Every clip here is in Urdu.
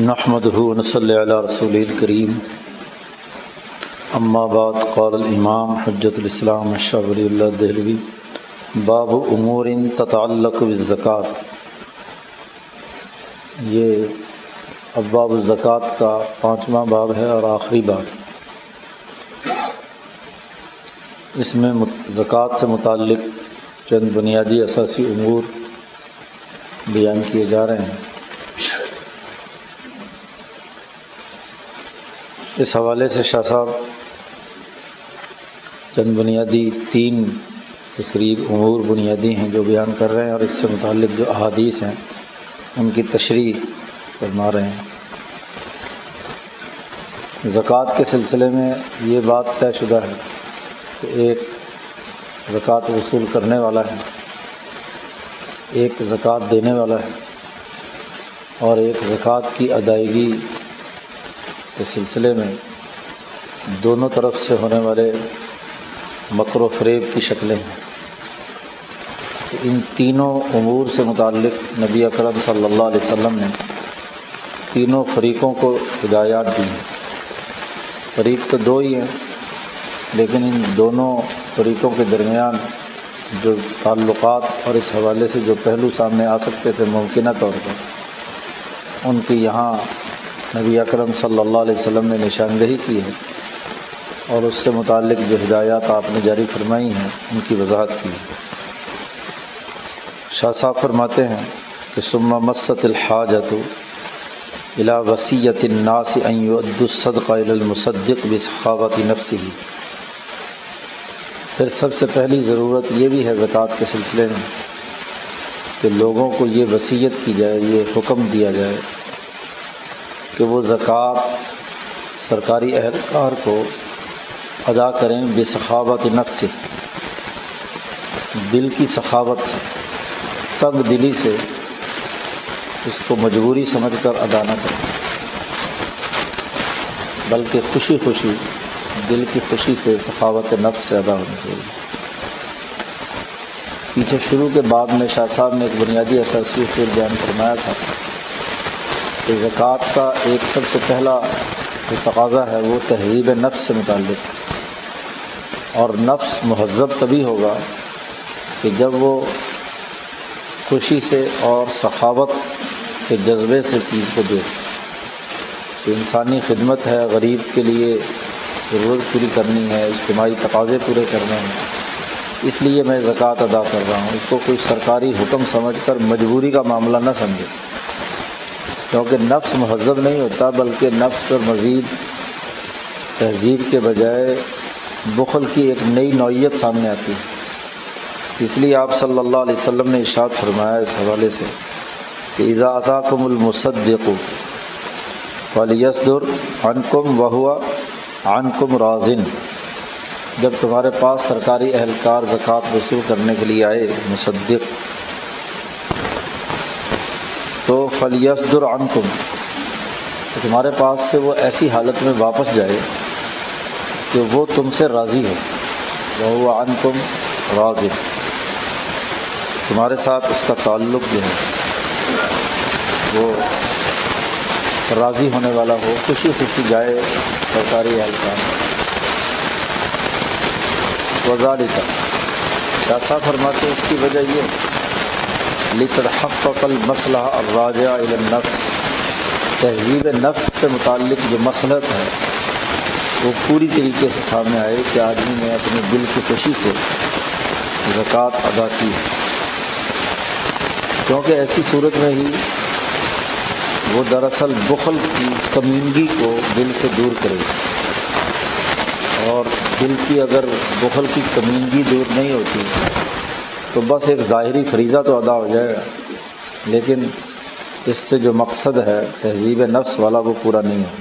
نحمد صلی علیہ رسول الکریم اما بعد، قال الامام حجت الاسلام شاہ ولی اللہ دہلوی باب امور تتعلق بالزکوٰۃ یہ اباب الزکوٰۃ کا پانچواں باب ہے اور آخری باب اس میں زکوٰۃ سے متعلق چند بنیادی اثاثی امور بیان کیے جا رہے ہیں۔ اس حوالے سے شاہ صاحب، چند بنیادی تین کے قریب امور بنیادی ہیں جو بیان کر رہے ہیں اور اس سے متعلق جو احادیث ہیں، ان کی تشریح فرما رہے ہیں۔ زکوٰۃ کے سلسلے میں یہ بات طے شدہ ہے کہ ایک زکوٰۃ وصول کرنے والا ہے، ایک زکوٰۃ دینے والا ہے اور ایک زکوٰۃ کی ادائیگی کے سلسلے میں دونوں طرف سے ہونے والے مکر و فریب کی شکلیں ہیں۔ ان تینوں امور سے متعلق نبی اکرم صلی اللہ علیہ وسلم نے تینوں فریقوں کو ہدایات دی ہیں۔ فریق تو دو ہی ہیں، لیکن ان دونوں فریقوں کے درمیان جو تعلقات اور اس حوالے سے جو پہلو سامنے آ سکتے تھے ممکنہ طور پر، ان کی یہاں نبی اکرم صلی اللہ علیہ وسلم نے نشاندہی کی ہے اور اس سے متعلق جو ہدایات آپ نے جاری فرمائی ہیں، ان کی وضاحت کی ہے۔ شاہ صاحب فرماتے ہیں کہ سما مست الحاجت الا وسیعت الناس الصدق المصدق بسخاوت نفسی پھر سب سے پہلی ضرورت یہ بھی ہے زکوٰۃ کے سلسلے میں کہ لوگوں کو یہ وصیت کی جائے، یہ حکم دیا جائے کہ وہ زکوٰۃ سرکاری اہلکار کو ادا کریں بے سخاوت نفس سے، دل کی سخاوت سے تنگ دلی سے اس کو مجبوری سمجھ کر ادا نہ کریں۔ بلکہ خوشی خوشی دل کی خوشی سے سخاوت نفس سے ادا ہونی چاہیے۔ پیچھے شروع کے بعد میں شاہ صاحب نے ایک بنیادی اثاثی اصول بیان فرمایا تھا۔ کہ زکوٰۃ کا ایک سب سے پہلا جو تقاضا ہے وہ تہذیب نفس سے متعلق اور نفس مہذب تبھی ہوگا کہ جب وہ خوشی سے اور سخاوت کے جذبے سے چیز کو دے کہ انسانی خدمت ہے، غریب کے لیے ضرورت پوری کرنی ہے، اجتماعی تقاضے پورے کرنے ہیں۔ اس لیے میں زکوٰۃ ادا کر رہا ہوں۔ اس کو کوئی سرکاری حکم سمجھ کر مجبوری کا معاملہ نہ سمجھے۔ کیونکہ نفس مہذب نہیں ہوتا بلکہ نفس پر مزید تہذیب کے بجائے بخل کی ایک نئی نوعیت سامنے آتی ہے۔ اس لیے آپ صلی اللہ علیہ وسلم نے اشاعت فرمایا اس حوالے سے کہ اضاء کم المصدق ولیسدر عن کم و عن کم رازن جب تمہارے پاس سرکاری اہلکار زکوٰۃ وصول کرنے کے لیے آئے، مصدق تو فلیس درعن کم تو تمہارے پاس سے وہ ایسی حالت میں واپس جائے کہ وہ تم سے راضی ہو وہ عن کم راضی تمہارے ساتھ اس کا تعلق جو ہے۔ وہ راضی ہونے والا ہو، خوشی خوشی جائے سرکاری اہلکار وزاری کا فرماتے اس کی وجہ یہ لترحق المسلح الراجع الى النفس تہذیب نفس سے متعلق جو مسلط ہے، وہ پوری طریقے سے سامنے آئے کہ آدمی نے اپنے دل کی خوشی سے زکوٰۃ ادا کی کیونکہ ایسی صورت میں ہی وہ دراصل بخل کی کمینگی کو دل سے دور کرے۔ اور دل کی اگر بخل کی کمینگی دور نہیں ہوتی تو بس ایک ظاہری فریضہ تو ادا ہو جائے گا۔ لیکن اس سے جو مقصد ہے، تہذیب نفس والا، وہ پورا نہیں ہو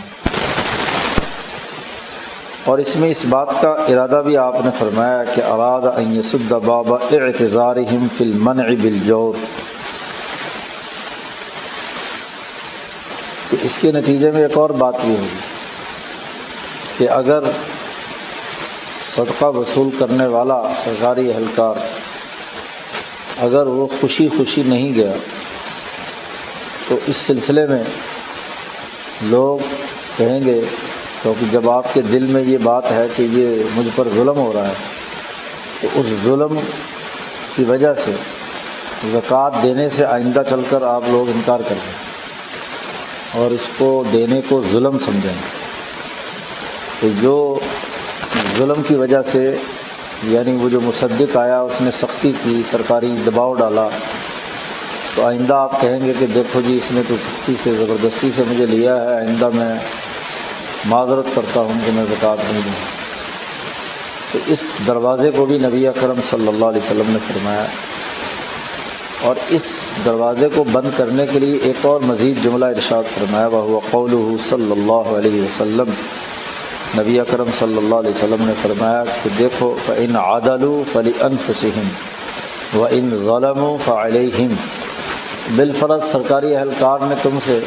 اور اس میں اس بات کا ارادہ بھی آپ نے فرمایا کہ اراد سد بابا اعتظار ہم فل من بالجور۔ تو اس کے نتیجے میں ایک اور بات بھی ہوگی کہ اگر صدقہ وصول کرنے والا سرکاری اہلکار اگر وہ خوشی خوشی نہیں گیا، تو اس سلسلے میں لوگ کہیں گے، کیونکہ جب آپ کے دل میں یہ بات ہے کہ یہ مجھ پر ظلم ہو رہا ہے، تو اس ظلم کی وجہ سے زکوٰۃ دینے سے آئندہ چل کر آپ لوگ انکار کر دیں اور اس کو دینے کو ظلم سمجھیں۔ تو جو ظلم کی وجہ سے یعنی وہ جو مصدق آیا، اس نے سختی کی، سرکاری دباؤ ڈالا۔ تو آئندہ آپ کہیں گے کہ دیکھو جی اس نے تو سختی سے، زبردستی سے مجھے لیا ہے۔ آئندہ میں معذرت کرتا ہوں کہ میں زکوٰۃ نہیں دوں۔ تو اس دروازے کو بھی نبی اکرم صلی اللہ علیہ وسلم نے فرمایا۔ اور اس دروازے کو بند کرنے کے لیے ایک اور مزید جملہ ارشاد فرمایا وہ قول صلی اللہ علیہ وسلم۔ نبی اکرم صلی اللہ علیہ وسلم نے فرمایا کہ دیکھو فعن عادل فلی انفسم و ان ظلم و فعلیہم بالفرض سرکاری اہلکار نے تم سے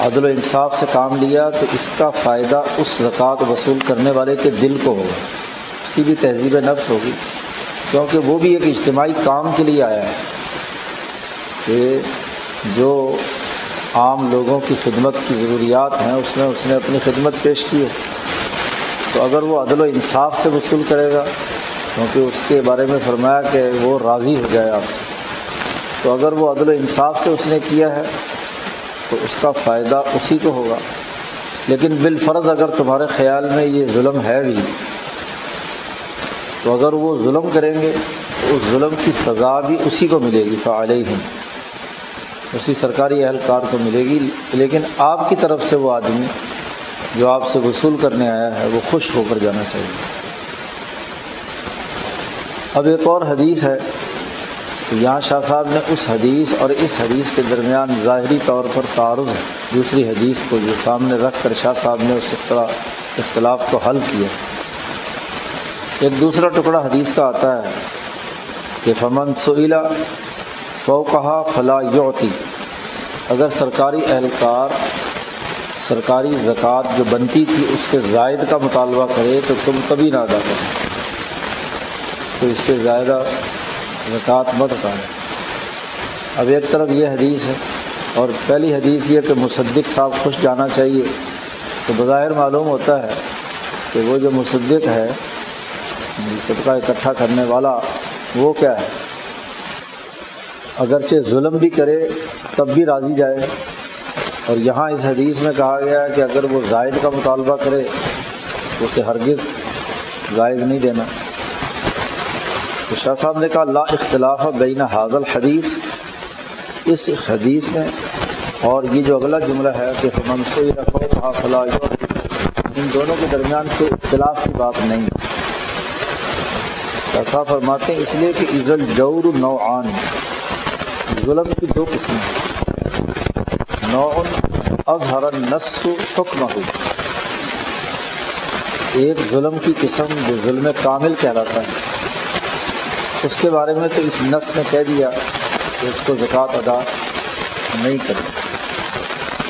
عدل و انصاف سے کام لیا تو اس کا فائدہ اس زکوٰۃ وصول کرنے والے کے دل کو ہوگا۔ اس کی بھی تہذیب نفس ہوگی۔ کیونکہ وہ بھی ایک اجتماعی کام کے لیے آیا ہے کہ جو عام لوگوں کی خدمت کی ضروریات ہیں، اس میں اس نے اپنی خدمت پیش کی ہے۔ تو اگر وہ عدل و انصاف سے وصول کرے گا، کیونکہ اس کے بارے میں فرمایا کہ وہ راضی ہو جائے آپ سے۔ تو اگر وہ عدل و انصاف سے اس نے کیا ہے، تو اس کا فائدہ اسی کو ہوگا۔ لیکن بالفرض اگر تمہارے خیال میں یہ ظلم ہے بھی، تو اگر وہ ظلم کریں گے، تو اس ظلم کی سزا بھی اسی کو ملے گی فعلیہ اسی سرکاری اہلکار کو ملے گی، لیکن آپ کی طرف سے وہ آدمی جو آپ سے وصول کرنے آیا ہے، وہ خوش ہو کر جانا چاہیے۔ اب ایک اور حدیث ہے یہاں شاہ صاحب نے اس حدیث اور اس حدیث کے درمیان ظاہری طور پر تعارض ہے۔ دوسری حدیث کو جو سامنے رکھ کر شاہ صاحب نے اس طرح اختلاف کو حل کیا۔ ایک دوسرا ٹکڑا حدیث کا آتا ہے کہ فمن سعیلا فوقہ فلا یوتی اگر سرکاری اہلکار سرکاری زکوٰۃ جو بنتی تھی اس سے زائد کا مطالبہ کرے تو تم کبھی نہ ادا کرو۔ تو اس سے زائدہ زکوٰۃ مت اٹھائے اب ایک طرف یہ حدیث ہے اور پہلی حدیث یہ کہ مصدق صاحب خوش جانا چاہیے۔ تو بظاہر معلوم ہوتا ہے کہ وہ جو مصدق ہے، صدقہ اکٹھا کرنے والا، وہ کیا ہے؟ اگرچہ ظلم بھی کرے تب بھی راضی جائے۔ اور یہاں اس حدیث میں کہا گیا ہے کہ اگر وہ زائد کا مطالبہ کرے تو اسے ہرگز زائد نہیں دینا۔ تو شاہ صاحب نے کہا، لا اختلاف بین حاضل حدیث اس حدیث میں اور یہ جو اگلا جملہ ہے کہ منصوئی رکھو فلاح ان دونوں کے درمیان کوئی اختلاف کی بات نہیں۔ ایسا فرماتے ہیں، اس لیے کہ عزل جور نوعان۔ ظلم کی دو قسم نو اظہر نسو حکم ہو ایک ظلم کی قسم جو ظلم کامل کہلاتا ہے۔ اس کے بارے میں تو اس نس نے کہہ دیا کہ اس کو زکوٰۃ ادا نہیں کرے۔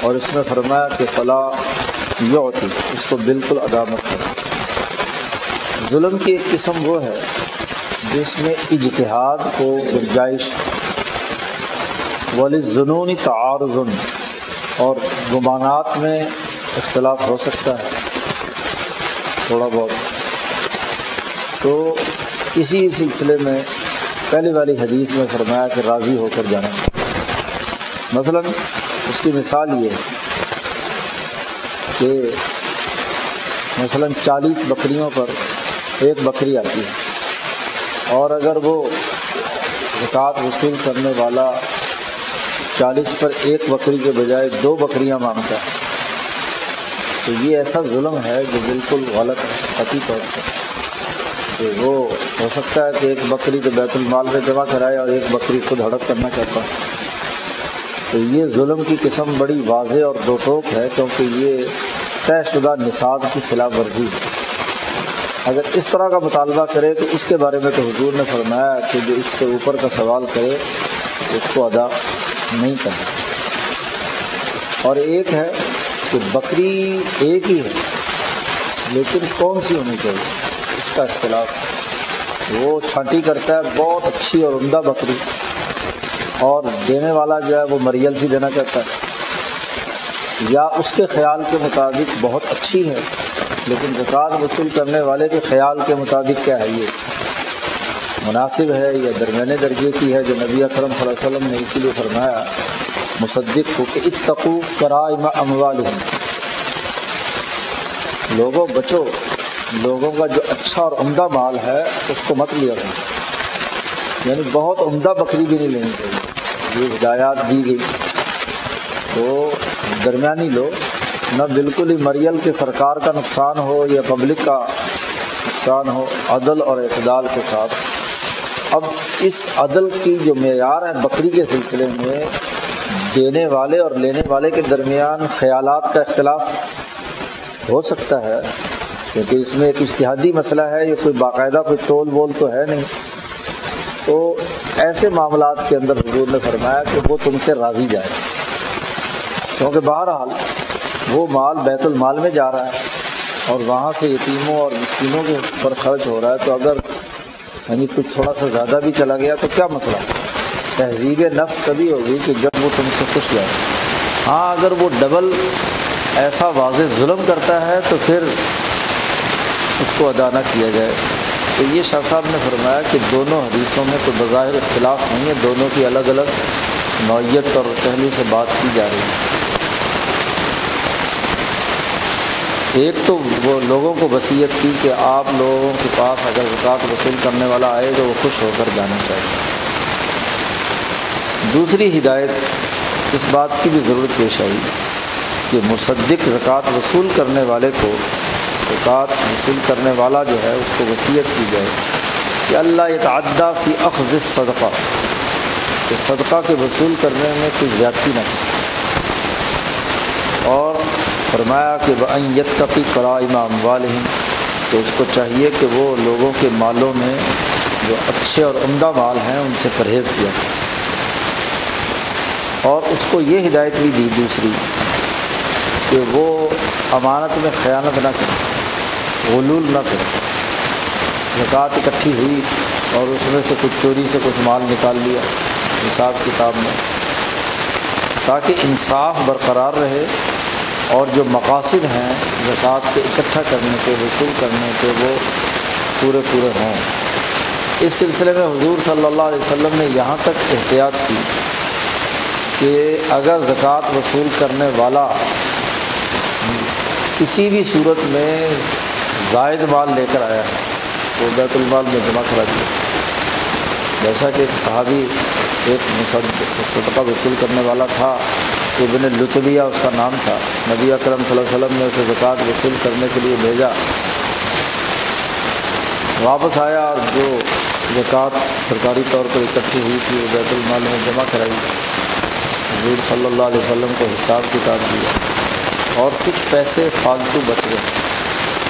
اور اس میں فرمایا کہ فلاں یہ ہوتی اس کو بالکل ادا مت کرے۔ ظلم کی ایک قسم وہ ہے جس میں اجتہاد کو گنجائش ولی جنونی تعارض اور گمانات میں اختلاف ہو سکتا ہے۔ تھوڑا بہت۔ تو اسی سلسلے میں پہلی والی حدیث میں فرمایا کہ راضی ہو کر جانا۔ مثلا اس کی مثال یہ ہے کہ مثلا چالیس بکریوں پر ایک بکری آتی ہے، اور اگر وہ زکوٰۃ وصول کرنے والا چالیس پر ایک بکری کے بجائے دو بکریاں مانگتا ہے۔ تو یہ ایسا ظلم ہے جو بالکل غلط قطعی طور پر کہ وہ ہو سکتا ہے کہ ایک بکری تو بیت المال میں جمع کرائے اور ایک بکری خود ہڑپ کرنا چاہتا ہے۔ تو یہ ظلم کی قسم بڑی واضح اور دو ٹوک ہے کیونکہ یہ طے شدہ نصاب کی خلاف ورزی ہے۔ اگر اس طرح کا مطالبہ کرے تو اس کے بارے میں تو حضور نے فرمایا کہ جو اس سے اوپر کا سوال کرے، اس کو ادا نہیں کرنا اور ایک ہے کہ بکری ایک ہی ہے، لیکن کون سی ہونی چاہیے؟ اس کا اختلاف۔ وہ چھانٹی کرتا ہے، بہت اچھی اور عمدہ بکری۔ اور دینے والا جو ہے، وہ مریل سی دینا چاہتا ہے۔ یا اس کے خیال کے مطابق بہت اچھی ہے، لیکن زکوٰۃ وصول کرنے والے کے خیال کے مطابق کیا ہے یہ؟ مناسب ہے یا درمیانے درجے کی ہے جو نبی اکرم صلی اللہ علیہ وسلم نے اسی لیے فرمایا، مصدق ہو کہ اتقو کرائم اموال لوگوں، بچو، لوگوں کا جو اچھا اور عمدہ مال ہے، اس کو مت لیا جائے یعنی بہت عمدہ بکری بھی نہیں لینی چاہیے۔ یہ ہدایات دی گئی۔ تو درمیانی لو نہ بالکل ہی مریل کے سرکار کا نقصان ہو یا پبلک کا نقصان ہو، عدل اور اعتدال کے ساتھ اب اس عدل کی جو معیار ہے بکری کے سلسلے میں، دینے والے اور لینے والے کے درمیان خیالات کا اختلاف ہو سکتا ہے، کیونکہ اس میں ایک اشتہادی مسئلہ ہے، یہ کوئی باقاعدہ کوئی تول بول تو ہے نہیں۔ تو ایسے معاملات کے اندر حضور نے فرمایا کہ وہ تم سے راضی جائے۔ کیونکہ بہرحال وہ مال بیت المال میں جا رہا ہے اور وہاں سے یتیموں اور مسکینوں کے پر خرچ ہو رہا ہے، تو اگر یعنی کچھ تھوڑا سا زیادہ بھی چلا گیا تو کیا مسئلہ؟ تہذیب نفس کبھی ہوگی کہ جب وہ تم سے خوش جائے ہاں اگر وہ ڈبل ایسا واضح ظلم کرتا ہے تو پھر اس کو ادا نہ کیا جائے۔ تو یہ شاہ صاحب نے فرمایا کہ دونوں حدیثوں میں تو بظاہر اختلاف نہیں ہے، دونوں کی الگ الگ نوعیت اور پہلو سے بات کی جا رہی ہے۔ ایک تو وہ لوگوں کو وصیت کی کہ آپ لوگوں کے پاس اگر زکوٰۃ وصول کرنے والا آئے تو وہ خوش ہو کر جانا چاہیے۔ دوسری ہدایت اس بات کی بھی ضرورت پیش آئی کہ مصدق زکوٰۃ وصول کرنے والے کو زکوٰۃ وصول کرنے والا جو ہے اس کو وصیت کی جائے کہ اللہ یہ فی اخذ صدقہ کہ صدقہ کے وصول کرنے میں کوئی زیادتی نہ اور فرمایا کہ وہ یتقی کرائم والم تو اس کو چاہیے کہ وہ لوگوں کے مالوں میں جو اچھے اور عمدہ مال ہیں، ان سے پرہیز کیا۔ اور اس کو یہ ہدایت بھی دی دوسری کہ وہ امانت میں خیانت نہ کرے، غلول نہ کرے۔ زکوٰۃ اکٹھی ہوئی اور اس میں سے کچھ چوری سے کچھ مال نکال لیا حساب کتاب میں، تاکہ انصاف برقرار رہے اور جو مقاصد ہیں زکوٰۃ کے اکٹھا کرنے کے، وصول کرنے کے، وہ پورے پورے ہوں۔ اس سلسلے میں حضور صلی اللہ علیہ وسلم نے یہاں تک احتیاط کی کہ اگر زکوٰۃ وصول کرنے والا کسی بھی صورت میں زائد مال لے کر آیا ہے تو بیت المال میں جمع کرا دیا۔ جیسا کہ ایک صحابی، ایک صدقہ وصول کرنے والا تھا ابن لطبیہ اس کا نام تھا۔ نبی اکرم صلی اللہ علیہ وسلم نے اسے زکوٰۃ وصول کرنے کے لیے بھیجا۔ واپس آیا اور جو زکوٰۃ سرکاری طور پر اکٹھی ہوئی تھی، وہ بیت المال میں جمع کرائی۔ حضور صلی اللہ علیہ وسلم کو حساب کتاب دیا۔ اور کچھ پیسے فالتو بچ گئے۔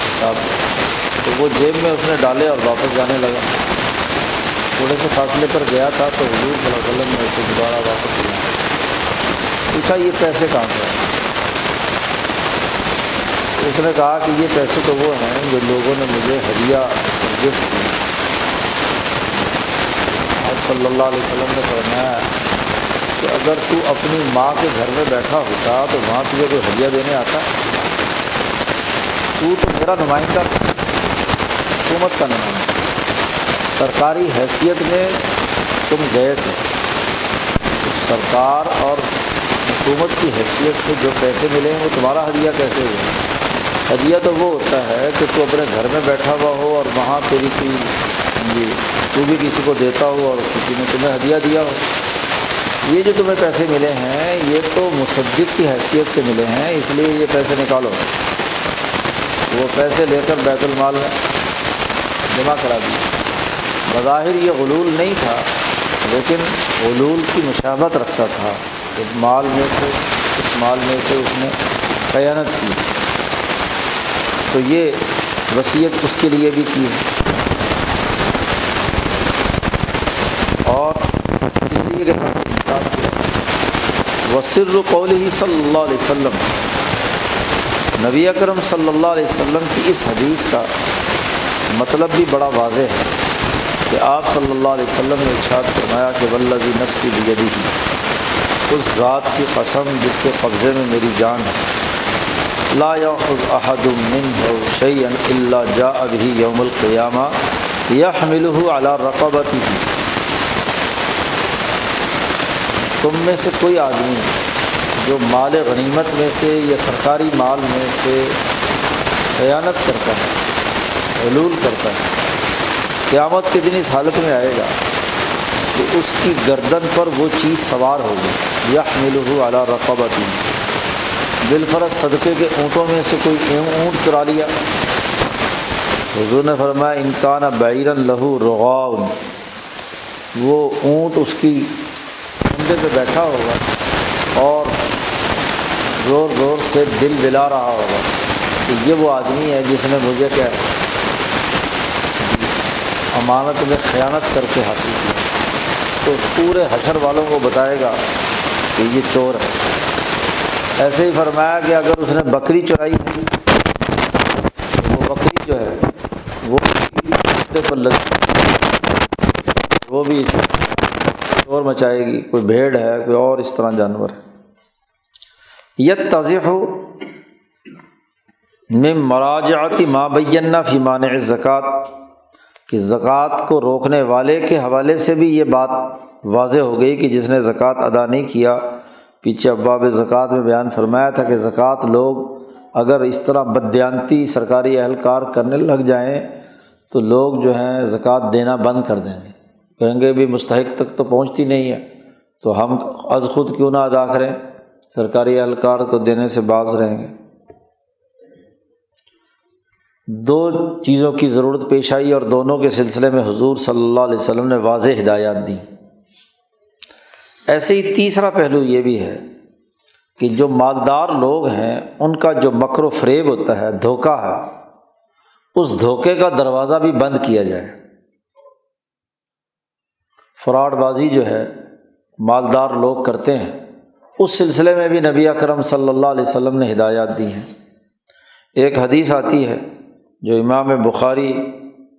حساب تو وہ جیب میں اس نے ڈالے اور واپس جانے لگا۔ تھوڑے سے فاصلے پر گیا تھا تو حضور صلی اللہ علیہ وسلم نے اسے دوبارہ واپس لیا۔ پوچھا یہ پیسے کہاں سے اس نے کہا کہ یہ پیسے تو وہ ہیں جو لوگوں نے مجھے ہدیہ گفٹ دی اور صلی اللہ علیہ وسلم نے فرمایا کہ اگر تو اپنی ماں کے گھر میں بیٹھا ہوتا تو وہاں تجھے کوئی ہدیہ دینے آتا؟ تو تو میرا نمائندہ حکومت کا نمائندہ۔ سرکاری حیثیت میں تم گئے تھے۔ سرکار اور حکومت کی حیثیت سے جو پیسے ملے ہیں، وہ تمہارا ہدیہ کیسے ہوئے؟ ہدیہ تو وہ ہوتا ہے کہ تو اپنے گھر میں بیٹھا ہوا ہو اور وہاں تیری کوئی تو بھی کسی کو دیتا ہو اور کسی نے تمہیں ہدیہ دیا ہو۔ یہ جو تمہیں پیسے ملے ہیں، یہ تو مصدق کی حیثیت سے ملے ہیں، اس لیے یہ پیسے نکالو۔ وہ پیسے لے کر بیت المال میں جمع کرا دی بظاہر یہ غلول نہیں تھا، لیکن غلول کی مشابت رکھتا تھا۔ مال میں سے، اس مال میں سے اس نے قیانت کی۔ تو یہ وصیت اس کے لیے بھی کی ہے۔ اور اس لیے کہ وسر قول ہی صلی اللہ علیہ وسلم۔ نبی اکرم صلی اللہ علیہ وسلم کی اس حدیث کا مطلب بھی بڑا واضح ہے کہ آپ صلی اللہ علیہ وسلم نے ارشاد فرمایا کہ ولزی نفسی بجدی ہی اس ذات کی قسم جس کے قبضے میں میری جان ہے۔ لا یاخذ احد منه شيئا الا جاء به یوم القیامہ يحمله على رقبته تم میں سے کوئی آدمی جو مال غنیمت میں سے یا سرکاری مال میں سے خیانت کرتا ہے، حلول کرتا ہے، قیامت کے دن اس حالت میں آئے گا۔ تو اس کی گردن پر وہ چیز سوار ہوگی۔ یا مل ہو اعلیٰ رقبتی۔ بالفرض صدقے کے اونٹوں میں سے کوئی اونٹ چرا لیا۔ حضور نے فرمایا انکان بیرن لہو رغاؤن۔ وہ اونٹ اس کی کندھے پہ بیٹھا ہوگا اور زور زور سے دل دلا رہا ہوگا کہ یہ وہ آدمی ہے جس نے مجھے کیا امانت میں خیانت کر کے حاصل کیا۔ تو پورے حشر والوں کو بتائے گا کہ یہ چور ہے۔ ایسے ہی فرمایا کہ اگر اس نے بکری چرائی ہے وہ بکری جو ہے، وہ پر لگ وہ بھی چور مچائے گی۔ کوئی بھیڑ ہے، کوئی اور اس طرح جانور ہے۔ یہ تضح ہو میں مراجعتی مابینہ فی مانع زکوٰۃ کہ زکوٰۃ کو روکنے والے کے حوالے سے بھی یہ بات واضح ہو گئی کہ جس نے زکوٰۃ ادا نہیں کیا۔ پیچھے ابواب زکوٰۃ میں بیان فرمایا تھا کہ زکوٰۃ لوگ اگر اس طرح بدیانتی سرکاری اہلکار کرنے لگ جائیں تو لوگ جو ہیں زکوٰۃ دینا بند کر دیں گے۔ کہیں گے بھی مستحق تک تو پہنچتی نہیں ہے، تو ہم از خود کیوں نہ ادا کریں؟ سرکاری اہلکار کو دینے سے باز رہیں گے۔ دو چیزوں کی ضرورت پیش آئی اور دونوں کے سلسلے میں حضور صلی اللہ علیہ وسلم نے واضح ہدایات دی۔ ایسے ہی تیسرا پہلو یہ بھی ہے کہ جو مالدار لوگ ہیں، ان کا جو مکر و فریب ہوتا ہے، دھوکہ ہے، اس دھوکے کا دروازہ بھی بند کیا جائے۔ فراڈ بازی جو ہے، مالدار لوگ کرتے ہیں۔ اس سلسلے میں بھی نبی اکرم صلی اللہ علیہ وسلم نے ہدایات دی ہیں۔ ایک حدیث آتی ہے جو امام بخاری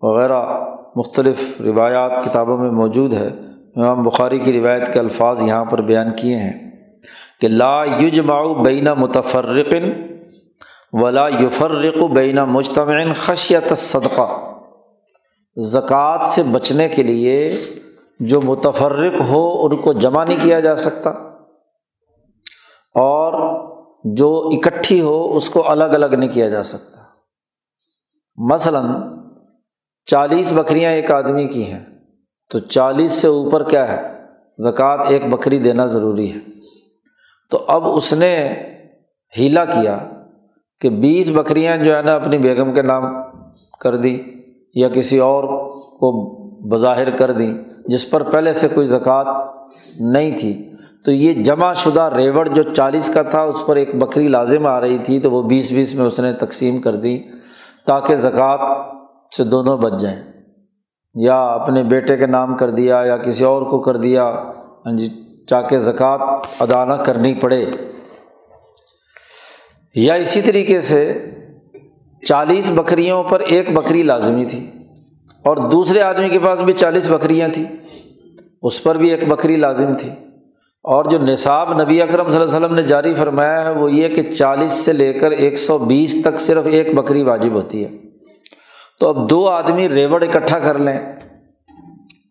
وغیرہ مختلف روایات کتابوں میں موجود ہے، امام بخاری کی روایت کے الفاظ یہاں پر بیان کیے ہیں کہ لا یجمع بین متفرقن ولا یفرق بین مجتمع خشیت صدقہ زکوٰۃ سے بچنے کے لیے جو متفرق ہو ان کو جمع نہیں کیا جا سکتا، اور جو اکٹھی ہو اس کو الگ الگ نہیں کیا جا سکتا۔ مثلاً چالیس بکریاں ایک آدمی کی ہیں، تو چالیس سے اوپر کیا ہے؟ زکوٰۃ ایک بکری دینا ضروری ہے۔ تو اب اس نے ہیلا کیا کہ بیس بکریاں جو ہے نا اپنی بیگم کے نام کر دی یا کسی اور کو بظاہر کر دیں جس پر پہلے سے کوئی زکوٰۃ نہیں تھی۔ تو یہ جمع شدہ ریوڑ جو چالیس کا تھا، اس پر ایک بکری لازم آ رہی تھی، تو وہ بیس بیس میں اس نے تقسیم کر دی۔ تاکہ زکوٰۃ سے دونوں بچ جائیں۔ یا اپنے بیٹے کے نام کر دیا یا کسی اور کو کر دیا ہاں جی تاکہ زکوٰۃ ادا نہ کرنی پڑے۔ یا اسی طریقے سے چالیس بکریوں پر ایک بکری لازمی تھی اور دوسرے آدمی کے پاس بھی چالیس بکریاں تھیں، اس پر بھی ایک بکری لازم تھی۔ اور جو نصاب نبی اکرم صلی اللہ علیہ وسلم نے جاری فرمایا ہے، وہ یہ کہ چالیس سے لے کر ایک سو بیس تک صرف ایک بکری واجب ہوتی ہے۔ تو اب دو آدمی ریوڑ اکٹھا کر لیں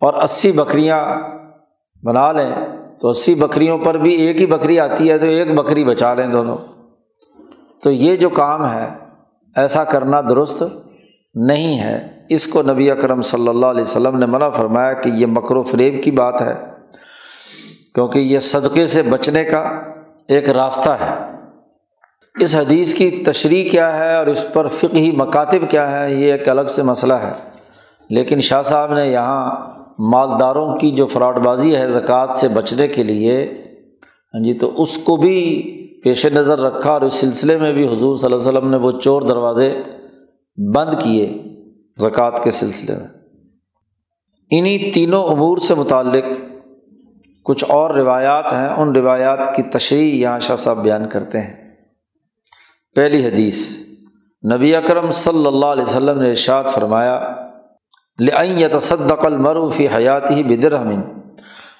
اور اسی بکریاں بنا لیں، تو اسی بکریوں پر بھی ایک ہی بکری آتی ہے، تو ایک بکری بچا لیں دونوں۔ تو یہ جو کام ہے، ایسا کرنا درست نہیں ہے۔ اس کو نبی اکرم صلی اللہ علیہ وسلم نے منع فرمایا کہ یہ مکر و فریب کی بات ہے۔ کیونکہ یہ صدقے سے بچنے کا ایک راستہ ہے۔ اس حدیث کی تشریح کیا ہے اور اس پر فقہی مکاتب کیا ہے، یہ ایک الگ سے مسئلہ ہے۔ لیکن شاہ صاحب نے یہاں مالداروں کی جو فراڈ بازی ہے زکوٰۃ سے بچنے کے لیے ہاں جی تو اس کو بھی پیش نظر رکھا اور اس سلسلے میں بھی حضور صلی اللہ علیہ وسلم نے وہ چور دروازے بند کیے زکوٰۃ کے سلسلے میں۔ انہیں تینوں امور سے متعلق کچھ اور روایات ہیں، ان روایات کی تشریح یہاں شاہ صاحب بیان کرتے ہیں۔ پہلی حدیث، نبی اکرم صلی اللہ علیہ وسلم نے ارشاد فرمایا لعین تصدق المروفی حیات ہی بدرحمن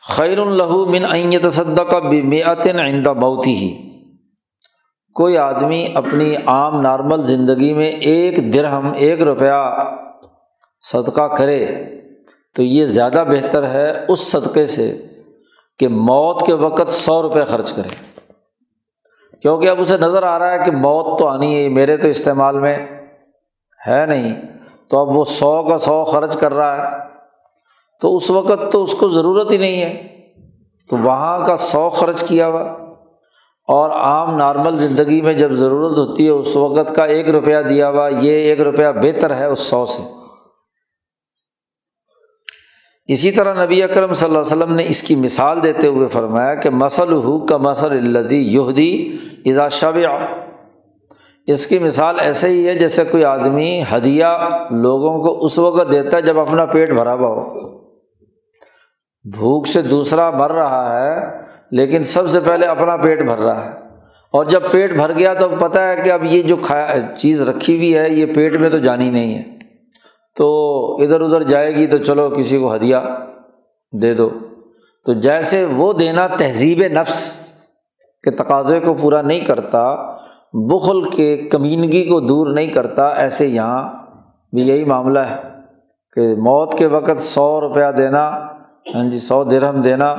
خیر الہو من عین تصدق بمعتن آئندہ بوتی ہی کوئی آدمی اپنی عام نارمل زندگی میں ایک درہم، ایک روپیہ صدقہ کرے تو یہ زیادہ بہتر ہے اس صدقے سے کہ موت کے وقت سو روپے خرچ کرے کیونکہ اب اسے نظر آ رہا ہے کہ موت تو آنی ہے، میرے تو استعمال میں ہے نہیں۔ تو اب وہ سو کا سو خرچ کر رہا ہے۔ تو اس وقت تو اس کو ضرورت ہی نہیں ہے۔ تو وہاں کا سو خرچ کیا ہوا۔ اور عام نارمل زندگی میں جب ضرورت ہوتی ہے، اس وقت کا ایک روپیہ دیا ہوا، یہ ایک روپیہ بہتر ہے اس سو سے۔ اسی طرح نبی اکرم صلی اللہ علیہ وسلم نے اس کی مثال دیتے ہوئے فرمایا کہ مسل ہو کا مسل الدی یہودی اذا شب اس کی مثال ایسے ہی ہے جیسے کوئی آدمی ہدیہ لوگوں کو اس وقت دیتا ہے جب اپنا پیٹ بھرا ہوا ہو۔ بھوک سے دوسرا مر رہا ہے، لیکن سب سے پہلے اپنا پیٹ بھر رہا ہے۔ اور جب پیٹ بھر گیا تو پتہ ہے کہ اب یہ جو کھایا، چیز رکھی ہوئی ہے، یہ پیٹ میں تو جانی نہیں ہے۔ تو ادھر ادھر جائے گی تو چلو کسی کو ہدیہ دے دو۔ تو جیسے وہ دینا تہذیب نفس کے تقاضے کو پورا نہیں کرتا، بخل کے کمینگی کو دور نہیں کرتا، ایسے یہاں بھی یہی معاملہ ہے کہ موت کے وقت سو روپیہ دینا ہاں جی سو درہم دینا،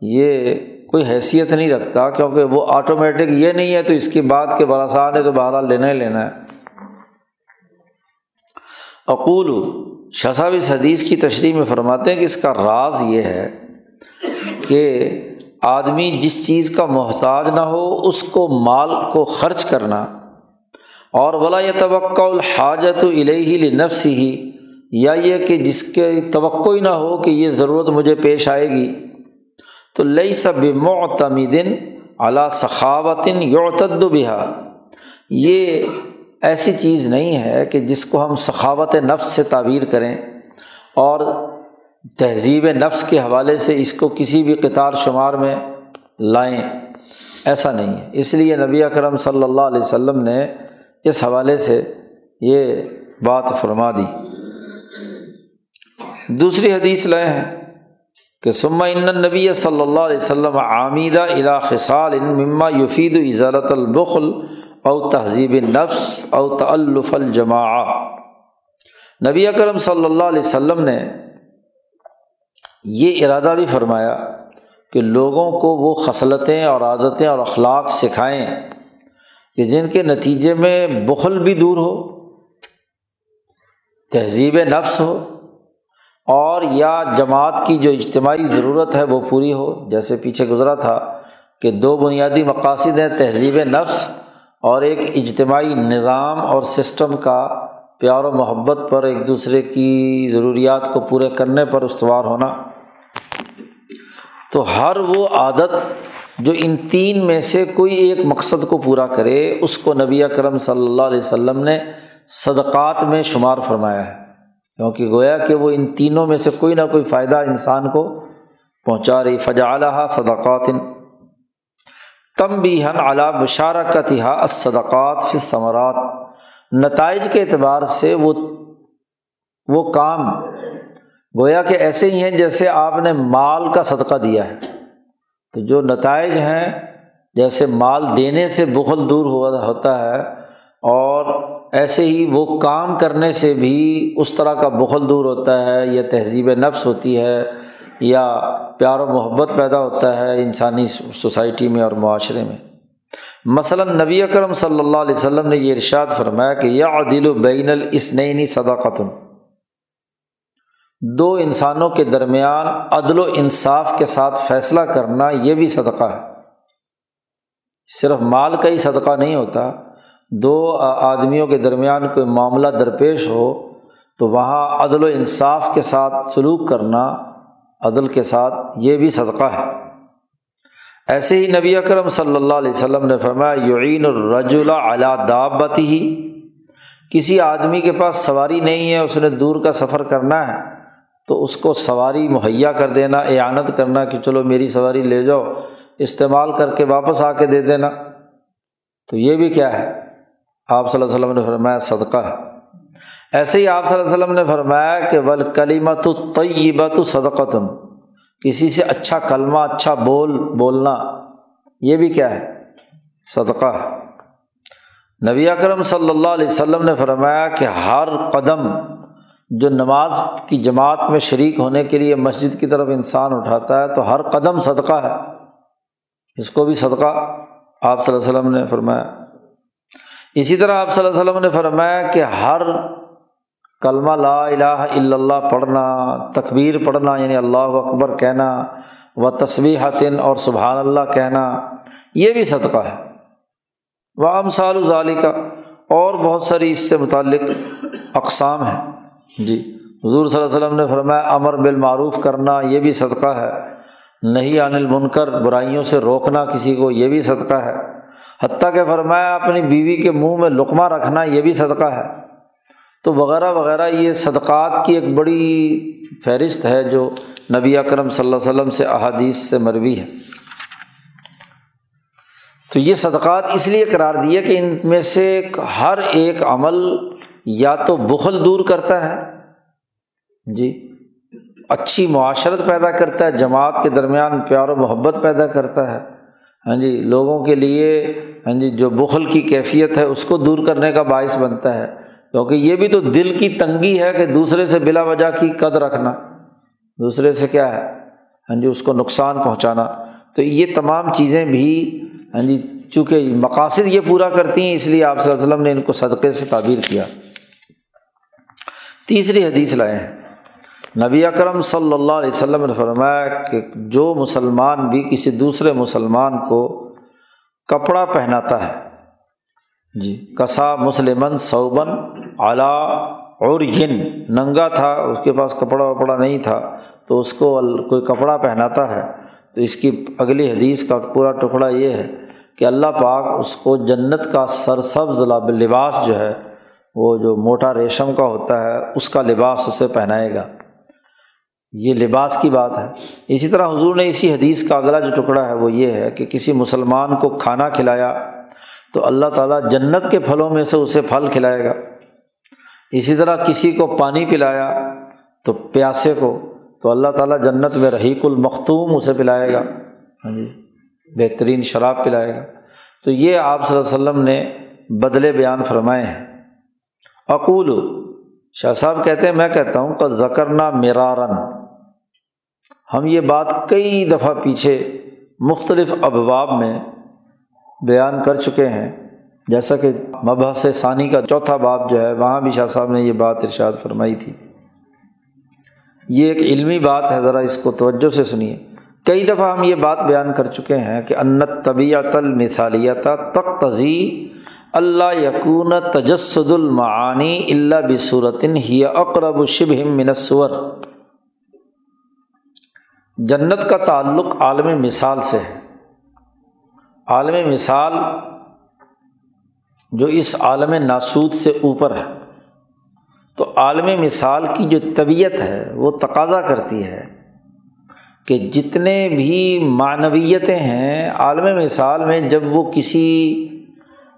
یہ کوئی حیثیت نہیں رکھتا کیونکہ وہ آٹومیٹک یہ نہیں ہے تو اس کی بات کے براسان ہے تو بہرحال لینا ہی لینا ہے۔ اقول صاحب اس حدیث کی تشریح میں فرماتے ہیں کہ اس کا راز یہ ہے کہ آدمی جس چیز کا محتاج نہ ہو، اس کو مال کو خرچ کرنا، اور بلا یہ توقع الحاجت الہی نفس ہی یا یہ کہ جس کے توقع ہی نہ ہو کہ یہ ضرورت مجھے پیش آئے گی۔ تو لئی سب معتمدن اعلیٰ سخاوتن یعتد بہا یہ ایسی چیز نہیں ہے کہ جس کو ہم سخاوت نفس سے تعبیر کریں اور تہذیب نفس کے حوالے سے اس کو کسی بھی قطار شمار میں لائیں، ایسا نہیں ہے۔ اس لیے نبی اکرم صلی اللہ علیہ وسلم نے اس حوالے سے یہ بات فرما دی۔ دوسری حدیث لائے ہیں کہ سما ان نبی صلی اللہ علیہ وسلم عامدہ خسال ان مما یفید اضالت البخل او تہذیب نفس او تعلف الجماع نبی اکرم صلی اللہ علیہ وسلم نے یہ ارادہ بھی فرمایا کہ لوگوں کو وہ خصلتیں اور عادتیں اور اخلاق سکھائیں کہ جن کے نتیجے میں بخل بھی دور ہو، تہذیب نفس ہو، اور یا جماعت کی جو اجتماعی ضرورت ہے وہ پوری ہو۔ جیسے پیچھے گزرا تھا کہ دو بنیادی مقاصد ہیں، تہذیب نفس اور ایک اجتماعی نظام اور سسٹم کا پیار و محبت پر ایک دوسرے کی ضروریات کو پورے کرنے پر استوار ہونا۔ تو ہر وہ عادت جو ان تین میں سے کوئی ایک مقصد کو پورا کرے، اس کو نبی کرم صلی اللہ علیہ وسلم نے صدقات میں شمار فرمایا ہے۔ کیونکہ گویا کہ وہ ان تینوں میں سے کوئی نہ کوئی فائدہ انسان کو پہنچا رہی۔ فجا صدقات تم بھی ہن اعلیٰ مشارکت ہا صدقات فی ثمرات نتائج کے اعتبار سے وہ وہ کام گویا کہ ایسے ہی ہیں جیسے آپ نے مال کا صدقہ دیا ہے۔ تو جو نتائج ہیں، جیسے مال دینے سے بخل دور ہوا ہوتا ہے اور ایسے ہی وہ کام کرنے سے بھی اس طرح کا بخل دور ہوتا ہے یا تہذیب نفس ہوتی ہے یا پیار و محبت پیدا ہوتا ہے انسانی سوسائٹی میں اور معاشرے میں۔ مثلاً نبی اکرم صلی اللہ علیہ وسلم نے یہ ارشاد فرمایا کہ یا عدل و بین الاسنعینی صداقت دو انسانوں کے درمیان عدل و انصاف کے ساتھ فیصلہ کرنا یہ بھی صدقہ ہے۔ صرف مال کا ہی صدقہ نہیں ہوتا۔ دو آدمیوں کے درمیان کوئی معاملہ درپیش ہو تو وہاں عدل و انصاف کے ساتھ سلوک کرنا عدل کے ساتھ یہ بھی صدقہ ہے۔ ایسے ہی نبی اکرم صلی اللہ علیہ وسلم نے فرمایا، یعین الرج اللہ دابت ہی کسی آدمی کے پاس سواری نہیں ہے، اس نے دور کا سفر کرنا ہے، تو اس کو سواری مہیا کر دینا، اعانت کرنا کہ چلو میری سواری لے جاؤ، استعمال کر کے واپس آ کے دے دینا۔ تو یہ بھی کیا ہے؟ آپ صلی اللہ علیہ وسلم نے فرمایا، صدقہ ہے۔ ایسے ہی آپ صلی اللہ علیہ وسلم نے فرمایا کہ ول کلیمت طیبت صدقۃ، کسی سے اچھا کلمہ اچھا بول، بولنا، یہ بھی کیا ہے؟ صدقہ۔ نبی اکرم صلی اللہ علیہ وسلم نے فرمایا کہ ہر قدم جو نماز کی جماعت میں شریک ہونے کے لیے مسجد کی طرف انسان اٹھاتا ہے، تو ہر قدم صدقہ ہے۔ اس کو بھی صدقہ آپ صلی اللہ علیہ وسلم نے فرمایا۔ اسی طرح آپ صلی اللہ علیہ وسلم نے فرمایا کہ ہر کلمہ لا الہ الا اللہ پڑھنا، تکبیر پڑھنا یعنی اللہ اکبر کہنا، و تصویر حتن اور سبحان اللہ کہنا، یہ بھی صدقہ ہے۔ وہ ام سال ظالی کا اور بہت ساری اس سے متعلق اقسام ہیں۔ جی حضور صلی اللہ علیہ وسلم نے فرمایا، امر بالمعروف کرنا، یہ بھی صدقہ ہے۔ نہیں عن المنکر، برائیوں سے روکنا کسی کو، یہ بھی صدقہ ہے۔ حتیٰ کہ فرمایا، اپنی بیوی کے منہ میں لقمہ رکھنا، یہ بھی صدقہ ہے۔ تو وغیرہ وغیرہ یہ صدقات کی ایک بڑی فہرست ہے جو نبی اکرم صلی اللہ علیہ وسلم سے احادیث سے مروی ہے۔ تو یہ صدقات اس لیے قرار دیے کہ ان میں سے ہر ایک عمل یا تو بخل دور کرتا ہے جی اچھی معاشرت پیدا کرتا ہے، جماعت کے درمیان پیار و محبت پیدا کرتا ہے ہاں جی لوگوں کے لیے ہاں جی جو بخل کی کیفیت ہے، اس کو دور کرنے کا باعث بنتا ہے۔ کیونکہ یہ بھی تو دل کی تنگی ہے کہ دوسرے سے بلا وجہ کی قد رکھنا۔ دوسرے سے کیا ہے؟ ہاں جی اس کو نقصان پہنچانا۔ تو یہ تمام چیزیں بھی ہاں جی چونکہ مقاصد یہ پورا کرتی ہیں، اس لیے آپ صلی اللہ علیہ وسلم نے ان کو صدقے سے تعبیر کیا۔ تیسری حدیث لائے ہیں۔ نبی اکرم صلی اللہ علیہ وسلم نے فرمایا کہ جو مسلمان بھی کسی دوسرے مسلمان کو کپڑا پہناتا ہے جی کسا مسلمن صوبن اعلیٰ اور ین ننگا تھا، اس کے پاس کپڑا وپڑا نہیں تھا، تو اس کو کوئی کپڑا پہناتا ہے۔ تو اس کی اگلی حدیث کا پورا ٹکڑا یہ ہے کہ اللہ پاک اس کو جنت کا سرسبز لباس جو ہے، وہ جو موٹا ریشم کا ہوتا ہے، اس کا لباس اسے پہنائے گا۔ یہ لباس کی بات ہے۔ اسی طرح حضور نے اسی حدیث کا اگلا جو ٹکڑا ہے، وہ یہ ہے کہ کسی مسلمان کو کھانا کھلایا تو اللہ تعالیٰ جنت کے پھلوں میں سے اسے پھل کھلائے گا۔ اسی طرح کسی کو پانی پلایا تو پیاسے کو، تو اللہ تعالیٰ جنت میں رحیق المختوم اسے پلائے گا۔ ہاں جی بہترین شراب پلائے گا۔ تو یہ آپ صلی اللہ علیہ وسلم نے بدلے بیان فرمائے ہیں۔ اقول شاہ صاحب کہتے ہیں، میں کہتا ہوں کہ ذکرنا مرارن۔ ہم یہ بات کئی دفعہ پیچھے مختلف ابواب میں بیان کر چکے ہیں۔ جیسا کہ مبحث ثانی کا چوتھا باب جو ہے، وہاں بھی شاہ صاحب نے یہ بات ارشاد فرمائی تھی۔ یہ ایک علمی بات ہے، ذرا اس کو توجہ سے سنیے۔ کئی دفعہ ہم یہ بات بیان کر چکے ہیں کہ انت طبیعت المثالیت تک تزی اللہ یقون تجسد المعانی اللہ بصورتن ہی اقرب شب منصور جنت کا تعلق عالم مثال سے ہے۔ عالم مثال جو اس عالم ناسود سے اوپر ہے۔ تو عالم مثال کی جو طبیعت ہے، وہ تقاضا کرتی ہے کہ جتنے بھی معنویتیں ہیں، عالم مثال میں جب وہ کسی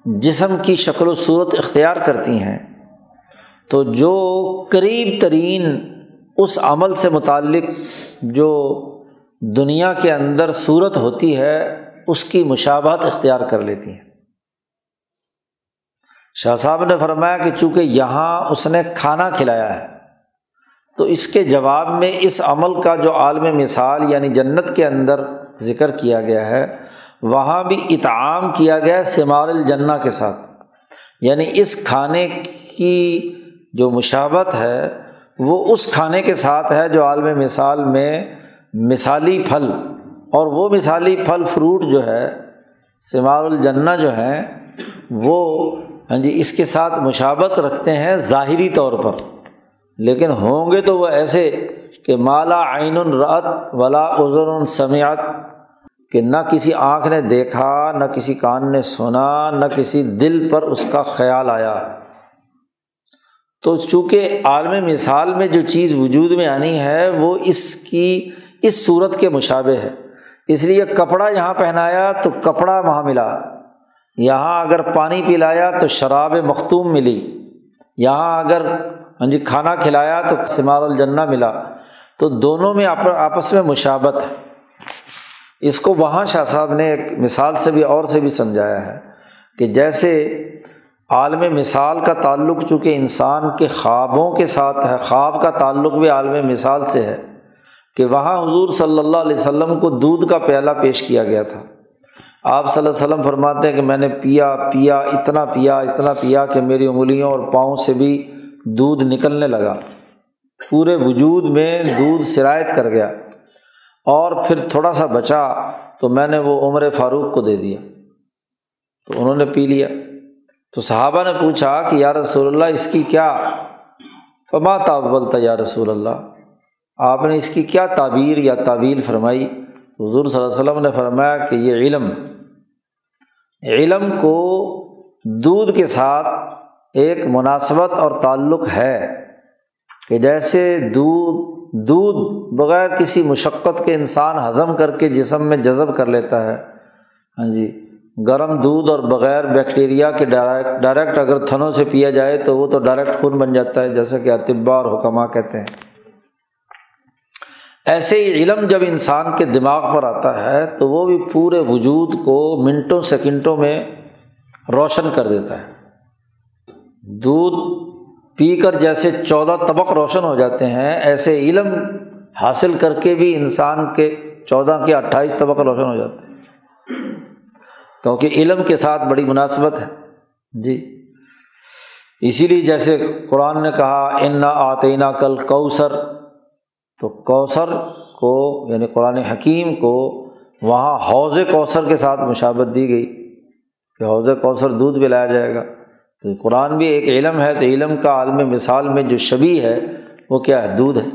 جسم کی شکل و صورت اختیار کرتی ہیں، تو جو قریب ترین اس عمل سے متعلق جو دنیا کے اندر صورت ہوتی ہے، اس کی مشابہت اختیار کر لیتی ہیں۔ شاہ صاحب نے فرمایا کہ چونکہ یہاں اس نے کھانا کھلایا ہے، تو اس کے جواب میں اس عمل کا جو عالم مثال یعنی جنت کے اندر ذکر کیا گیا ہے، وہاں بھی اطعام کیا گیا ہے سمار الجنا کے ساتھ۔ یعنی اس کھانے کی جو مشابت ہے، وہ اس کھانے کے ساتھ ہے جو عالم مثال میں مثالی پھل۔ اور وہ مثالی پھل فروٹ جو ہے سمار الجنا جو ہیں، وہ ہاں جی اس کے ساتھ مشابت رکھتے ہیں ظاہری طور پر۔ لیکن ہوں گے تو وہ ایسے کہ مالا عین الرت ولا عذر سمیات کہ نہ کسی آنکھ نے دیکھا، نہ کسی کان نے سنا، نہ کسی دل پر اس کا خیال آیا۔ تو چونکہ عالم مثال میں جو چیز وجود میں آنی ہے، وہ اس کی، اس صورت کے مشابے ہے۔ اس لیے کپڑا یہاں پہنایا تو کپڑا وہاں ملا۔ یہاں اگر پانی پلایا تو شراب مختوم ملی۔ یہاں اگر ہاں جی کھانا کھلایا تو سمار الجنا ملا۔ تو دونوں میں آپس میں مشابت ہے۔ اس کو وہاں شاہ صاحب نے ایک مثال سے بھی اور سے بھی سمجھایا ہے کہ جیسے عالم مثال کا تعلق چونکہ انسان کے خوابوں کے ساتھ ہے، خواب کا تعلق بھی عالم مثال سے ہے کہ وہاں حضور صلی اللہ علیہ وسلم کو دودھ کا پیالہ پیش کیا گیا تھا۔ آپ صلی اللہ علیہ وسلم فرماتے ہیں کہ میں نے پیا پیا، اتنا پیا اتنا پیا کہ میری انگلیوں اور پاؤں سے بھی دودھ نکلنے لگا۔ پورے وجود میں دودھ سرایت کر گیا۔ اور پھر تھوڑا سا بچا تو میں نے وہ عمر فاروق کو دے دیا۔ تو انہوں نے پی لیا۔ تو صحابہ نے پوچھا کہ یا رسول اللہ، اس کی کیا فما تابلتا یا رسول اللہ؟ آپ نے اس کی کیا تعبیر یا تعویل فرمائی؟ حضور صلی اللہ علیہ وسلم نے فرمایا کہ یہ علم علم کو دودھ کے ساتھ ایک مناسبت اور تعلق ہے کہ جیسے دودھ دودھ بغیر کسی مشقت کے انسان ہضم کر کے جسم میں جذب کر لیتا ہے۔ ہاں جی گرم دودھ اور بغیر بیکٹیریا کے ڈائریکٹ ڈائریکٹ اگر تھنوں سے پیا جائے تو وہ تو ڈائریکٹ خون بن جاتا ہے، جیسا کہ اطبا اور حکمہ کہتے ہیں۔ ایسے ہی علم جب انسان کے دماغ پر آتا ہے تو وہ بھی پورے وجود کو منٹوں سیکنڈوں میں روشن کر دیتا ہے۔ دودھ پی کر جیسے چودہ طبق روشن ہو جاتے ہیں، ایسے علم حاصل کر کے بھی انسان کے چودہ کے اٹھائیس طبق روشن ہو جاتے ہیں۔ کیونکہ علم کے ساتھ بڑی مناسبت ہے۔ جی۔ اسی لیے جیسے قرآن نے کہا ان نہ آتے کل کوثر تو کوثر کو یعنی قرآن حکیم کو وہاں حوض کوثر کے ساتھ مشابت دی گئی کہ حوض کوثر دودھ بھی لایا جائے گا۔ تو قرآن بھی ایک علم ہے، تو علم کا عالم مثال میں جو شبی ہے، وہ کیا ہے؟ دودھ ہے۔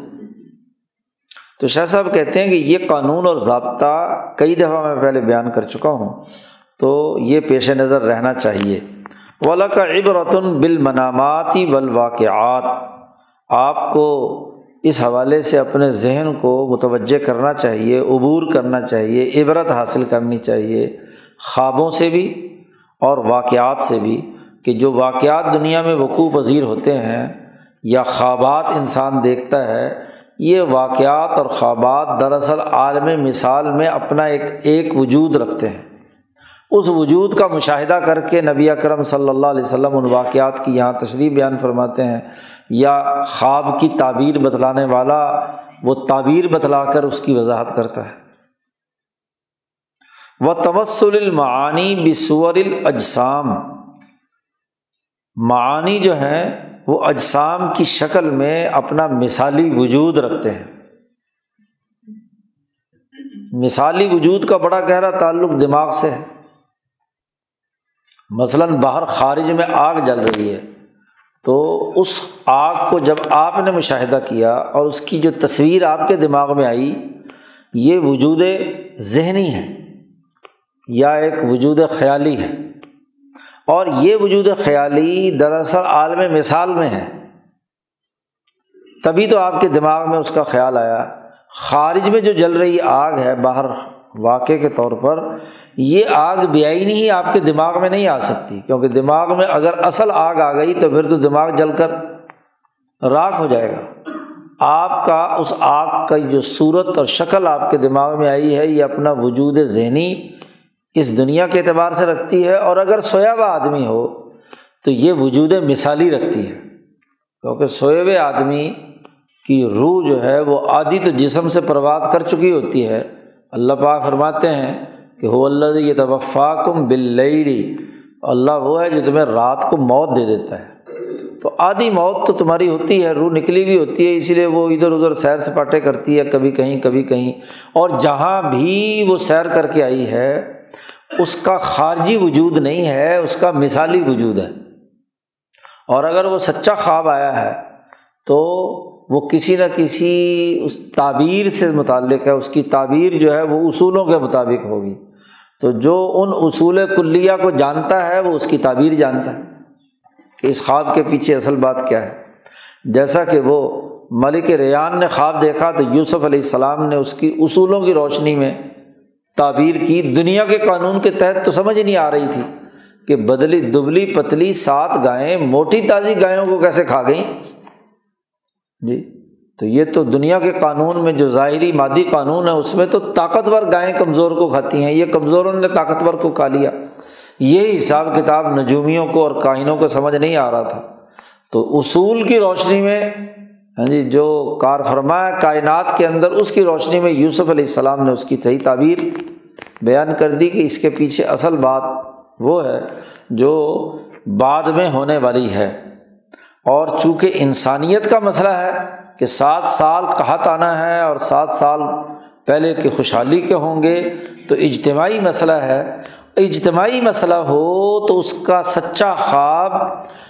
تو شاہ صاحب کہتے ہیں کہ یہ قانون اور ضابطہ کئی دفعہ میں پہلے بیان کر چکا ہوں، تو یہ پیش نظر رہنا چاہیے۔ ولا کا عبرتن بالمناماتی والواقعات۔ آپ کو اس حوالے سے اپنے ذہن کو متوجہ کرنا چاہیے، عبور کرنا چاہیے، عبرت حاصل کرنی چاہیے، خوابوں سے بھی اور واقعات سے بھی کہ جو واقعات دنیا میں وقوع پذیر ہوتے ہیں یا خوابات انسان دیکھتا ہے، یہ واقعات اور خوابات دراصل عالم مثال میں اپنا ایک ایک وجود رکھتے ہیں۔ اس وجود کا مشاہدہ کر کے نبی اکرم صلی اللہ علیہ وسلم ان واقعات کی یہاں تشریح بیان فرماتے ہیں۔ یا خواب کی تعبیر بتلانے والا وہ تعبیر بتلا کر اس کی وضاحت کرتا ہے۔ وہ تبسل المعانی بصور الاجسام معانی جو ہیں وہ اجسام کی شکل میں اپنا مثالی وجود رکھتے ہیں۔ مثالی وجود کا بڑا گہرا تعلق دماغ سے ہے۔ مثلاً باہر خارج میں آگ جل رہی ہے، تو اس آگ کو جب آپ نے مشاہدہ کیا اور اس کی جو تصویر آپ کے دماغ میں آئی، یہ وجود ذہنی ہے یا ایک وجود خیالی ہے؟ اور یہ وجود خیالی دراصل عالم مثال میں ہے۔ تبھی تو آپ کے دماغ میں اس کا خیال آیا۔ خارج میں جو جل رہی آگ ہے، باہر واقعے کے طور پر یہ آگ بیائی ہی آپ کے دماغ میں نہیں آ سکتی، کیونکہ دماغ میں اگر اصل آگ آ گئی تو پھر تو دماغ جل کر راکھ ہو جائے گا۔ آپ کا اس آگ کا جو صورت اور شکل آپ کے دماغ میں آئی ہے، یہ اپنا وجود ذہنی اس دنیا کے اعتبار سے رکھتی ہے، اور اگر سویا ہوا آدمی ہو تو یہ وجود مثالی رکھتی ہے۔ کیونکہ سوئے ہوئے آدمی کی روح جو ہے وہ آدھی تو جسم سے پرواز کر چکی ہوتی ہے اللہ پاک فرماتے ہیں کہ ہو اللہ یہ توفا کم اللہ وہ ہے جو تمہیں رات کو موت دے دیتا ہے۔ تو آدھی موت تو تمہاری ہوتی ہے، روح نکلی بھی ہوتی ہے، اسی لیے وہ ادھر ادھر سیر سپاٹے کرتی ہے، کبھی کہیں کبھی کہیں۔ اور جہاں بھی وہ سیر کر کے آئی ہے، اس کا خارجی وجود نہیں ہے، اس کا مثالی وجود ہے۔ اور اگر وہ سچا خواب آیا ہے، تو وہ کسی نہ کسی اس تعبیر سے متعلق ہے، اس کی تعبیر جو ہے وہ اصولوں کے مطابق ہوگی۔ تو جو ان اصول کلیہ کو جانتا ہے، وہ اس کی تعبیر جانتا ہے۔ کہ اس خواب کے پیچھے اصل بات کیا ہے؟ جیسا کہ وہ ملک ریان نے خواب دیکھا تو یوسف علیہ السلام نے اس کی اصولوں کی روشنی میں تعبیر کی۔ دنیا کے قانون کے تحت تو سمجھ نہیں آ رہی تھی کہ بدلی دبلی پتلی سات گائیں، موٹی تازی گایوں کو کیسے کھا گئیں۔ جی تو یہ تو دنیا کے قانون میں جو ظاہری مادی قانون ہے، اس میں تو طاقتور گائیں کمزور کو کھاتی ہیں، یہ کمزوروں نے طاقتور کو کھا لیا۔ یہ حساب کتاب نجومیوں کو اور کاہنوں کو سمجھ نہیں آ رہا تھا۔ تو اصول کی روشنی میں ہاں جی جو کار فرمایا کائنات کے اندر، اس کی روشنی میں یوسف علیہ السلام نے اس کی صحیح تعبیر بیان کر دی کہ اس کے پیچھے اصل بات وہ ہے جو بعد میں ہونے والی ہے۔ اور چونکہ انسانیت کا مسئلہ ہے کہ سات سال کہت آنا ہے اور سات سال پہلے کی خوشحالی کے ہوں گے، تو اجتماعی مسئلہ ہے۔ اجتماعی مسئلہ ہو تو اس کا سچا خواب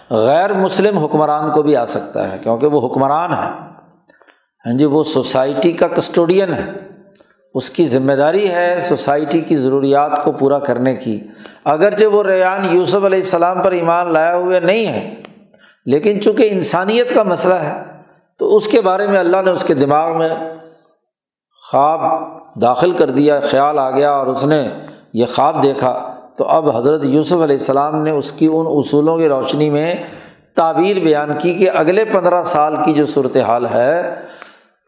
غیر مسلم حکمران کو بھی آ سکتا ہے، کیونکہ وہ حکمران ہے ہاں جی وہ سوسائٹی کا کسٹوڈین ہے۔ اس کی ذمہ داری ہے سوسائٹی کی ضروریات کو پورا کرنے کی۔ اگرچہ وہ ریان یوسف علیہ السلام پر ایمان لایا ہوئے نہیں ہے لیکن چونکہ انسانیت کا مسئلہ ہے، تو اس کے بارے میں اللہ نے اس کے دماغ میں خواب داخل کر دیا، خیال آ گیا اور اس نے یہ خواب دیکھا۔ تو اب حضرت یوسف علیہ السلام نے اس کی ان اصولوں کی روشنی میں تعبیر بیان کی کہ اگلے پندرہ سال کی جو صورت حال ہے،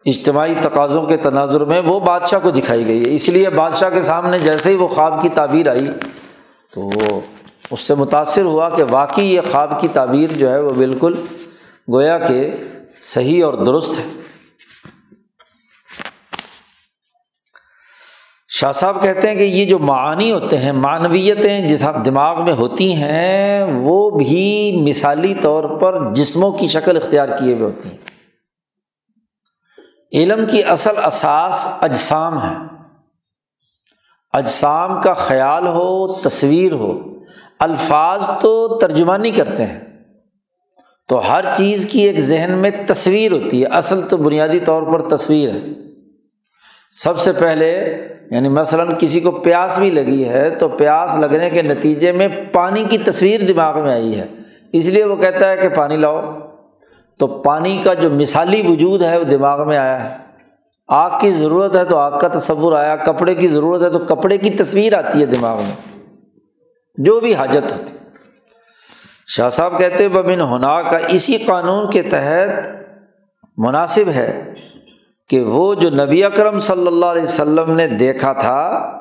اجتماعی تقاضوں کے تناظر میں وہ بادشاہ کو دکھائی گئی۔ ہے اس لیے بادشاہ کے سامنے جیسے ہی وہ خواب کی تعبیر آئی، تو وہ اس سے متاثر ہوا کہ واقعی یہ خواب کی تعبیر جو ہے وہ بالکل گویا کہ صحیح اور درست ہے۔ شاہ صاحب کہتے ہیں کہ یہ جو معانی ہوتے ہیں، معنویتیں جس آپ دماغ میں ہوتی ہیں، وہ بھی مثالی طور پر جسموں کی شکل اختیار کیے ہوئے ہوتی ہیں۔ علم کی اصل اساس اجسام ہے۔ اجسام کا خیال ہو، تصویر ہو۔ الفاظ تو ترجمانی کرتے ہیں۔ تو ہر چیز کی ایک ذہن میں تصویر ہوتی ہے۔ اصل تو بنیادی طور پر تصویر ہے۔ سب سے پہلے یعنی مثلاً کسی کو پیاس بھی لگی ہے، تو پیاس لگنے کے نتیجے میں پانی کی تصویر دماغ میں آئی ہے۔ اس لیے وہ کہتا ہے کہ پانی لاؤ۔ تو پانی کا جو مثالی وجود ہے، وہ دماغ میں آیا ہے۔ آگ کی ضرورت ہے تو آگ کا تصور آیا، کپڑے کی ضرورت ہے تو کپڑے کی تصویر آتی ہے دماغ میں۔ جو بھی حاجت ہوتی۔ شاہ صاحب کہتے بمن ہونا کا اسی قانون کے تحت مناسب ہے کہ وہ جو نبی اکرم صلی اللہ علیہ وسلم نے دیکھا تھا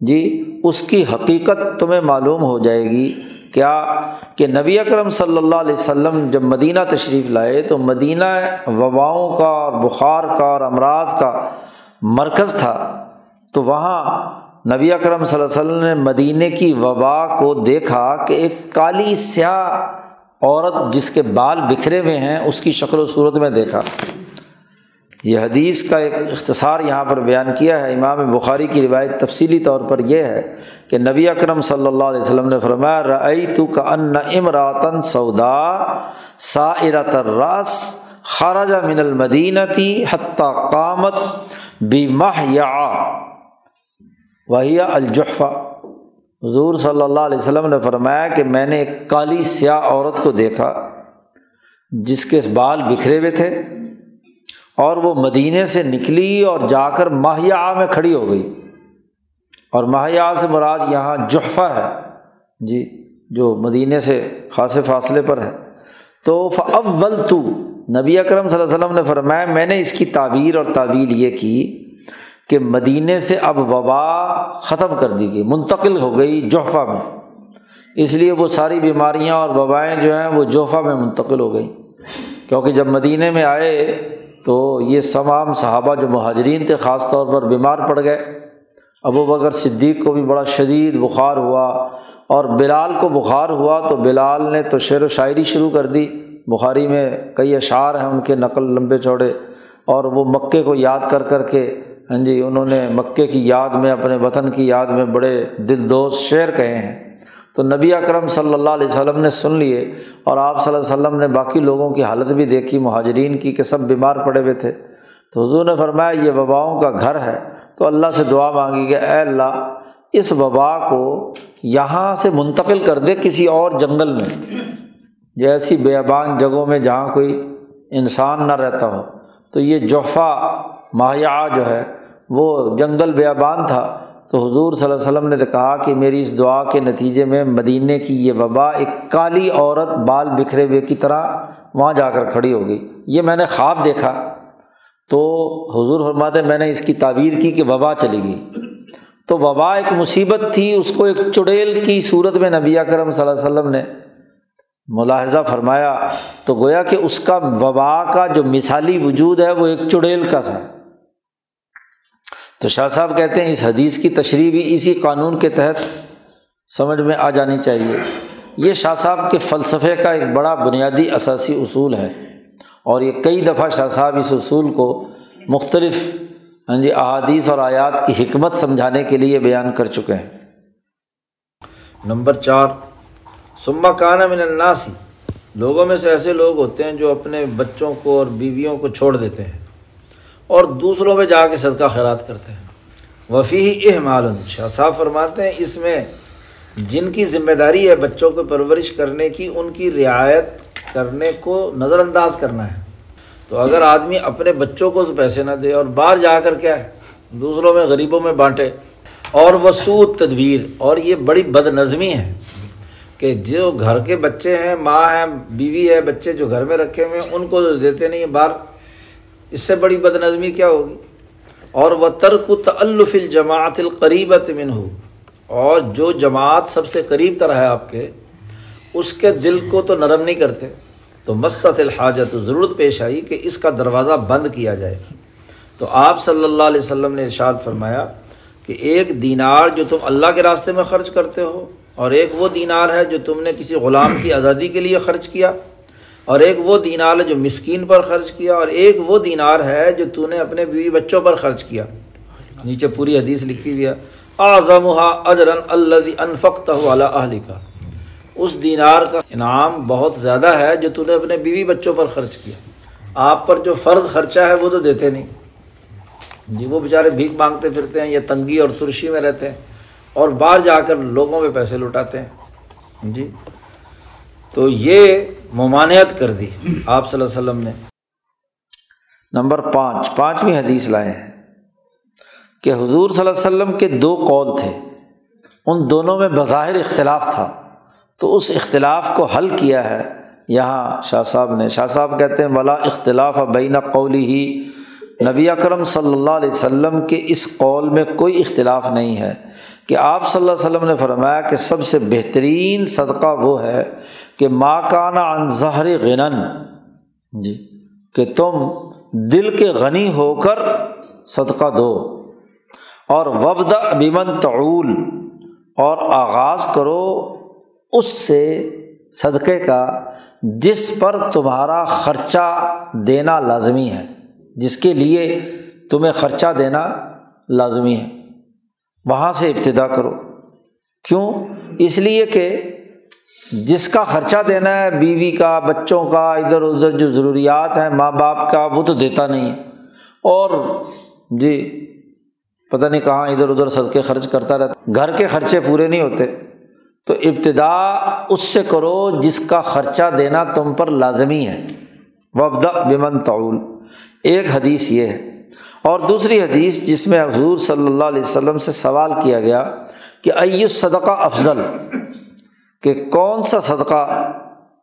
جی اس کی حقیقت تمہیں معلوم ہو جائے گی۔ کیا کہ نبی اکرم صلی اللہ علیہ وسلم جب مدینہ تشریف لائے تو مدینہ وباؤں کا اور بخار کا اور امراض کا مرکز تھا۔ تو وہاں نبی اکرم صلی اللہ علیہ وسلم نے مدینہ کی وبا کو دیکھا کہ ایک کالی سیاہ عورت جس کے بال بکھرے ہوئے ہیں، اس کی شکل و صورت میں دیکھا۔ یہ حدیث کا ایک اختصار یہاں پر بیان کیا ہے۔ امام بخاری کی روایت تفصیلی طور پر یہ ہے کہ نبی اکرم صلی اللہ علیہ وسلم نے فرمایا رعی تو کا ان امراتن سودا سا ارتراس خارجہ من المدینہ تھی حتیٰ قامت بی یا وحیہ الجحفہ۔ حضور صلی اللہ علیہ وسلم نے فرمایا کہ میں نے ایک کالی سیاہ عورت کو دیکھا، جس کے بال بکھرے ہوئے تھے اور وہ مدینے سے نکلی اور جا کر ماہیا میں کھڑی ہو گئی۔ اور ماہیا سے مراد یہاں جحفہ ہے۔ جی جو مدینے سے خاصے فاصلے پر ہے۔ تو فول تو نبی اکرم صلی اللہ علیہ وسلم نے فرمایا، میں نے اس کی تعبیر اور تعویل یہ کی کہ مدینے سے اب وبا ختم کر دی گئی، منتقل ہو گئی جحفہ میں۔ اس لیے وہ ساری بیماریاں اور وبائیں جو ہیں وہ جوفہ میں منتقل ہو گئیں کیونکہ جب مدینے میں آئے تو یہ تمام صحابہ جو مہاجرین تھے، خاص طور پر بیمار پڑ گئے۔ ابو بکر صدیق کو بھی بڑا شدید بخار ہوا اور بلال کو بخار ہوا تو بلال نے تو شعر و شاعری شروع کر دی۔ بخاری میں کئی اشعار ہیں ان کے، نقل لمبے چوڑے، اور وہ مکے کو یاد کر کر کے ہاں جی انہوں نے مکے کی یاد میں، اپنے وطن کی یاد میں بڑے دل دوست شعر کہے ہیں۔ تو نبی اکرم صلی اللہ علیہ وسلم نے سن لیے اور آپ صلی اللہ علیہ وسلم نے باقی لوگوں کی حالت بھی دیکھی، مہاجرین کی کہ سب بیمار پڑے ہوئے تھے۔ تو حضور نے فرمایا، یہ وباؤں کا گھر ہے۔ تو اللہ سے دعا مانگی کہ اے اللہ، اس وبا کو یہاں سے منتقل کر دے کسی اور جنگل میں۔ جیسی بیابان جگہوں میں جہاں کوئی انسان نہ رہتا ہو۔ تو یہ جوفہ ماہیا جو ہے وہ جنگل بیابان تھا۔ تو حضور صلی اللہ علیہ وسلم نے کہا کہ میری اس دعا کے نتیجے میں مدینے کی یہ وبا ایک کالی عورت بال بکھرے ہوئے کی طرح وہاں جا کر کھڑی ہو گئی۔ یہ میں نے خواب دیکھا۔ تو حضور فرماتے میں نے اس کی تعبیر کی کہ وبا چلی گئی۔ تو وبا ایک مصیبت تھی، اس کو ایک چڑیل کی صورت میں نبی کرم صلی اللہ علیہ وسلم نے ملاحظہ فرمایا۔ تو گویا کہ اس کا وبا کا جو مثالی وجود ہے، وہ ایک چڑیل کا تھا۔ تو شاہ صاحب کہتے ہیں اس حدیث کی تشریح بھی اسی قانون کے تحت سمجھ میں آ جانی چاہیے۔ یہ شاہ صاحب کے فلسفے کا ایک بڑا بنیادی اثاثی اصول ہے اور یہ کئی دفعہ شاہ صاحب اس اصول کو مختلف ہاں جی احادیث اور آیات کی حکمت سمجھانے کے لیے بیان کر چکے ہیں۔ نمبر چار سما کانا من الناسی لوگوں میں سے ایسے لوگ ہوتے ہیں جو اپنے بچوں کو اور بیویوں کو چھوڑ دیتے ہیں۔ اور دوسروں میں جا کے صدقہ خیرات کرتے ہیں۔ وفی احمال، شاہ صاحب فرماتے ہیں، اس میں جن کی ذمہ داری ہے بچوں کو پرورش کرنے کی، ان کی رعایت کرنے کو نظر انداز کرنا ہے۔ تو اگر آدمی اپنے بچوں کو پیسے نہ دے اور باہر جا کر کیا ہے، دوسروں میں، غریبوں میں بانٹے، اور وہ تدبیر، اور یہ بڑی بد نظمی ہے کہ جو گھر کے بچے ہیں، ماں ہیں بیوی ہے، بچے جو گھر میں رکھے ہوئے ہیں، ان کو دیتے نہیں باہر اس سے بڑی بد نظمی کیا ہوگی؟ اور وہ ترک تلف الجماعت القریبت من ہو اور جو جماعت سب سے قریب تر ہے آپ کے، اس کے دل کو تو نرم نہیں کرتے۔ تو مست الحاجت، ضرورت پیش آئی کہ اس کا دروازہ بند کیا جائے۔ تو آپ صلی اللہ علیہ وسلم نے ارشاد فرمایا کہ ایک دینار جو تم اللہ کے راستے میں خرچ کرتے ہو، اور ایک وہ دینار ہے جو تم نے کسی غلام کی آزادی کے لیے خرچ کیا۔ اور ایک وہ دینار ہے جو مسکین پر خرچ کیا اور ایک وہ دینار ہے جو تو نے اپنے بیوی بچوں پر خرچ کیا۔ نیچے پوری حدیث لکھی ہوئی ہے اعظم اجرن اللہ انفقت اہلی کا اس دینار کا انعام بہت زیادہ ہے جو تو نے اپنے بیوی بچوں پر خرچ کیا۔ آپ پر جو فرض خرچہ ہے وہ تو دیتے نہیں۔ جی وہ بیچارے بھیک مانگتے پھرتے ہیں یا تنگی اور ترشی میں رہتے ہیں اور باہر جا کر لوگوں میں پیسے لوٹاتے ہیں۔ جی تو یہ ممانعت کر دی۔ آپ صلی اللہ علیہ وسلم نے۔ نمبر پانچ، پانچویں حدیث لائے ہیں کہ حضور صلی اللہ علیہ وسلم کے دو قول تھے۔ ان دونوں میں بظاہر اختلاف تھا۔ تو اس اختلاف کو حل کیا ہے۔ یہاں شاہ صاحب نے، شاہ صاحب کہتے ہیں، ولا اختلاف بین قولی ہی نبی اکرم صلی اللہ علیہ وسلم کے اس قول میں کوئی اختلاف نہیں ہے۔ کہ آپ صلی اللہ علیہ وسلم نے فرمایا کہ سب سے بہترین صدقہ وہ ہے کہ ماں کانا ظہر غنن جی کہ تم دل کے غنی ہو کر صدقہ دو، اور وبد بیمن تعول، اور آغاز کرو اس سے صدقے کا جس پر تمہارا خرچہ دینا لازمی ہے، جس کے لیے تمہیں خرچہ دینا لازمی ہے۔ وہاں سے ابتدا کرو۔ کیوں؟ اس لیے کہ جس کا خرچہ دینا ہے، بیوی کا، بچوں کا، ادھر ادھر جو ضروریات ہیں، ماں باپ کا، وہ تو دیتا نہیں ہے۔ اور جی پتہ نہیں کہاں ادھر ادھر صدقے خرچ کرتا رہتا۔ گھر کے خرچے پورے نہیں ہوتے۔ تو ابتدا اس سے کرو جس کا خرچہ دینا تم پر لازمی ہے۔ وبد بمن تعول۔ ایک حدیث یہ ہے۔ اور دوسری حدیث جس میں حضور صلی اللہ علیہ وسلم سے سوال کیا گیا کہ ایو صدقہ افضل۔ کہ کون سا صدقہ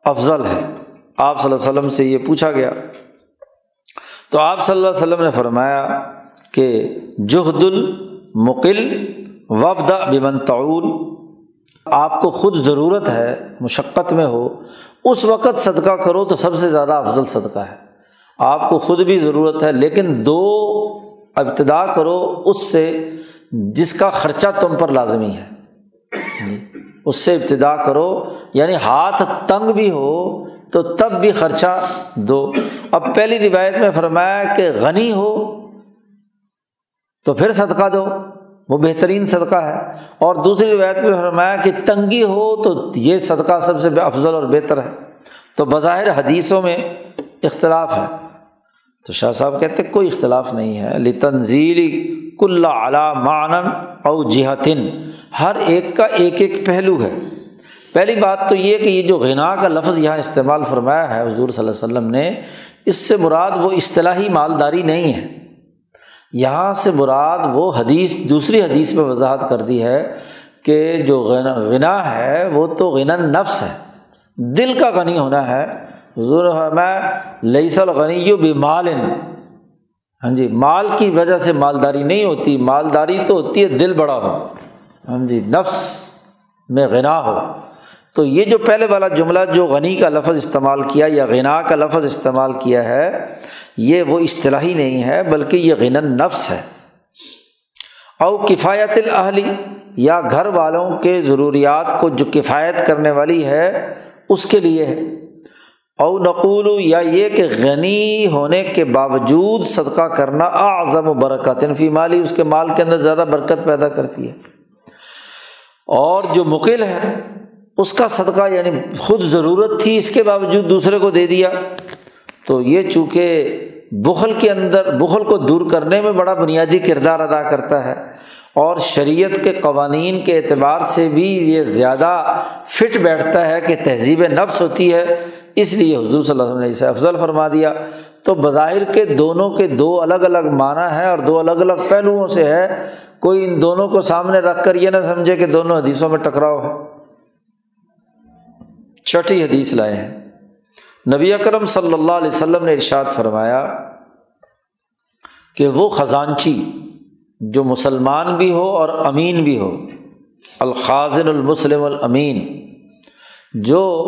افضل ہے؟ آپ صلی اللہ علیہ وسلم سے یہ پوچھا گیا۔ تو آپ صلی اللہ علیہ وسلم نے فرمایا کہ جہد المقل وبد بمن تعول، آپ کو خود ضرورت ہے، مشقت میں ہو، اس وقت صدقہ کرو تو سب سے زیادہ افضل صدقہ ہے۔ آپ کو خود بھی ضرورت ہے، لیکن دو ابتدا کرو، اس سے جس کا خرچہ تم پر لازمی ہے۔ اس سے ابتدا کرو یعنی ہاتھ تنگ بھی ہو تو تب بھی خرچہ دو۔ اب پہلی روایت میں فرمایا کہ غنی ہو تو پھر صدقہ دو، وہ بہترین صدقہ ہے۔ اور دوسری روایت میں فرمایا کہ تنگی ہو تو یہ صدقہ سب سے افضل اور بہتر ہے۔ تو بظاہر حدیثوں میں اختلاف ہے۔ تو شاہ صاحب کہتے کوئی اختلاف نہیں ہے۔ لی تنزیلی کل علا معنن او جہتن ہر ایک کا ایک ایک پہلو ہے۔ پہلی بات تو یہ کہ یہ جو غنا کا لفظ یہاں استعمال فرمایا ہے، حضور صلی اللہ علیہ وسلم نے، اس سے مراد وہ اصطلاحی مالداری نہیں ہے۔ یہاں سے مراد وہ حدیث، دوسری حدیث میں وضاحت کر دی ہے کہ جو غنا ہے، وہ تو غنا نفس ہے۔ دل کا غنی ہونا ہے۔ حضور میں لئیس الغنی بھی مالن ہاں جی مال کی وجہ سے مالداری نہیں ہوتی، مالداری تو ہوتی ہے دل بڑا ہو ہاں جی نفس میں غنا ہو۔ تو یہ جو پہلے والا جملہ جو غنی کا لفظ استعمال کیا یا غنا کا لفظ استعمال کیا ہے، یہ وہ اصطلاحی نہیں ہے، بلکہ یہ غن نفس ہے۔ او کفایت الحلی یا گھر والوں کے ضروریات کو جو کفایت کرنے والی ہے، اس کے لیے ہے۔ او نقول یا یہ کہ غنی ہونے کے باوجود صدقہ کرنا اعظم و برکت یعنی فی مالی اس کے مال کے اندر زیادہ برکت پیدا کرتی ہے۔ اور جو مکل ہے، اس کا صدقہ یعنی خود ضرورت تھی، اس کے باوجود دوسرے کو دے دیا۔ تو یہ چونکہ بخل کے اندر، بخل کو دور کرنے میں بڑا بنیادی کردار ادا کرتا ہے، اور شریعت کے قوانین کے اعتبار سے بھی یہ زیادہ فٹ بیٹھتا ہے کہ تہذیب نفس ہوتی ہے۔ اس لیے حضور صلی اللہ علیہ وسلم نے اسے افضل فرما دیا۔ تو بظاہر کے دونوں کے دو الگ الگ معنی ہیں اور دو الگ الگ پہلوؤں سے ہے۔ کوئی ان دونوں کو سامنے رکھ کر یہ نہ سمجھے کہ دونوں حدیثوں میں ٹکراؤ ہے۔ چھٹی حدیث لائے ہیں۔ نبی اکرم صلی اللہ علیہ وسلم نے ارشاد فرمایا کہ وہ خزانچی جو مسلمان بھی ہو اور امین بھی ہو الخاظن المسلم الامین، جو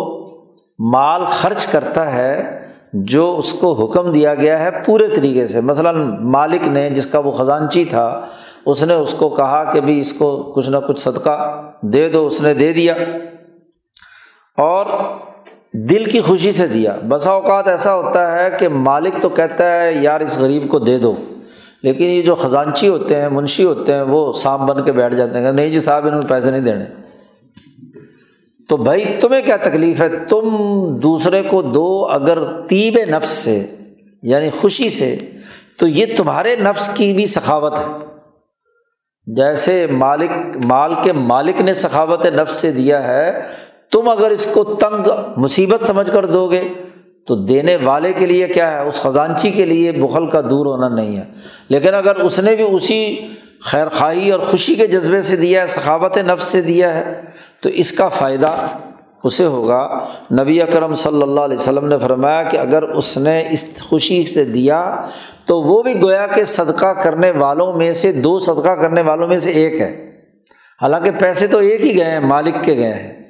مال خرچ کرتا ہے جو اس کو حکم دیا گیا ہے پورے طریقے سے۔ مثلاً مالک نے جس کا وہ خزانچی تھا، اس نے اس کو کہا کہ بھائی اس کو کچھ نہ کچھ صدقہ دے دو، اس نے دے دیا اور دل کی خوشی سے دیا۔ بسا اوقات ایسا ہوتا ہے کہ مالک تو کہتا ہے، یار اس غریب کو دے دو، لیکن یہ جو خزانچی ہوتے ہیں، منشی ہوتے ہیں، وہ سانپ بن کے بیٹھ جاتے ہیں۔ نہیں جی صاحب، انہوں نے پیسے نہیں دینے۔ تو بھائی تمہیں کیا تکلیف ہے؟ تم دوسرے کو دو اگر تیب نفس سے یعنی خوشی سے، تو یہ تمہارے نفس کی بھی سخاوت ہے۔ جیسے مالک، مال کے مالک نے سخاوت نفس سے دیا ہے، تم اگر اس کو تنگ، مصیبت سمجھ کر دو گے، تو دینے والے کے لیے کیا ہے؟ اس خزانچی کے لیے بخل کا دور ہونا نہیں ہے۔ لیکن اگر اس نے بھی اسی خیر خواہی اور خوشی کے جذبے سے دیا ہے ثقافت نفس سے دیا ہے تو اس کا فائدہ اسے ہوگا۔ نبی اکرم صلی اللہ علیہ وسلم نے فرمایا کہ اگر اس نے اس خوشی سے دیا تو وہ بھی گویا کہ صدقہ کرنے والوں میں سے دو صدقہ کرنے والوں میں سے ایک ہے۔ حالانکہ پیسے تو ایک ہی گئے ہیں، مالک کے گئے ہیں،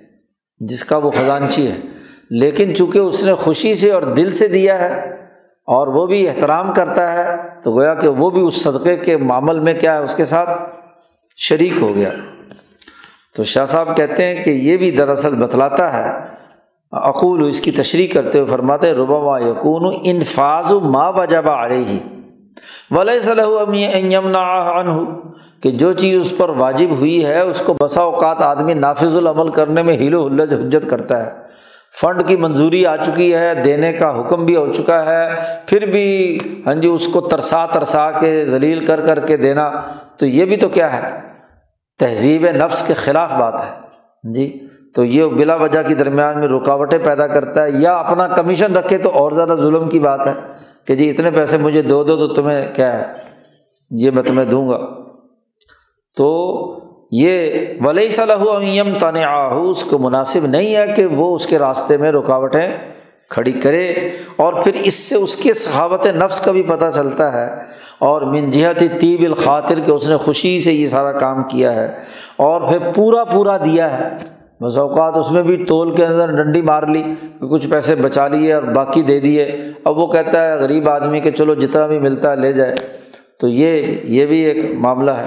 جس کا وہ خزانچی ہے۔ لیکن چونکہ اس نے خوشی سے اور دل سے دیا ہے اور وہ بھی احترام کرتا ہے، تو گویا کہ وہ بھی اس صدقے کے معمل میں کیا ہے، اس کے ساتھ شریک ہو گیا۔ تو شاہ صاحب کہتے ہیں کہ یہ بھی دراصل بتلاتا ہے۔ اقول، اس کی تشریح کرتے ہوئے فرماتے ربا یقون انفاظ و ماں بجبا آ رہی ولی صلی کہ جو چیز اس پر واجب ہوئی ہے، اس کو بسا اوقات آدمی نافذ العمل کرنے میں ہیل و حلج حجت کرتا ہے۔ فنڈ کی منظوری آ چکی ہے، دینے کا حکم بھی ہو چکا ہے۔ پھر بھی ہاں جی اس کو ترسا ترسا کے ذلیل کر کر کے دینا۔ تو یہ بھی تو کیا ہے؟ تہذیب نفس کے خلاف بات ہے۔ جی تو یہ بلا وجہ کی درمیان میں رکاوٹیں پیدا کرتا ہے یا اپنا کمیشن رکھے تو اور زیادہ ظلم کی بات ہے کہ جی اتنے پیسے مجھے دو دو تو تمہیں کیا ہے؟ یہ میں تمہیں دوں گا۔ تو یہ ولی صلاح یم تن اس کو مناسب نہیں ہے کہ وہ اس کے راستے میں رکاوٹیں کھڑی کرے اور پھر اس سے اس کے صحاوت نفس کا بھی پتہ چلتا ہے اور من جہت طیب الخاطر کہ اس نے خوشی سے یہ سارا کام کیا ہے اور پھر پورا پورا دیا ہے۔ بس اوقات اس میں بھی تول کے اندر ڈنڈی مار لی کچھ پیسے بچا لیے اور باقی دے دیے۔ اب وہ کہتا ہے غریب آدمی کہ چلو جتنا بھی ملتا ہے لے جائے۔ تو یہ یہ بھی ایک معاملہ ہے۔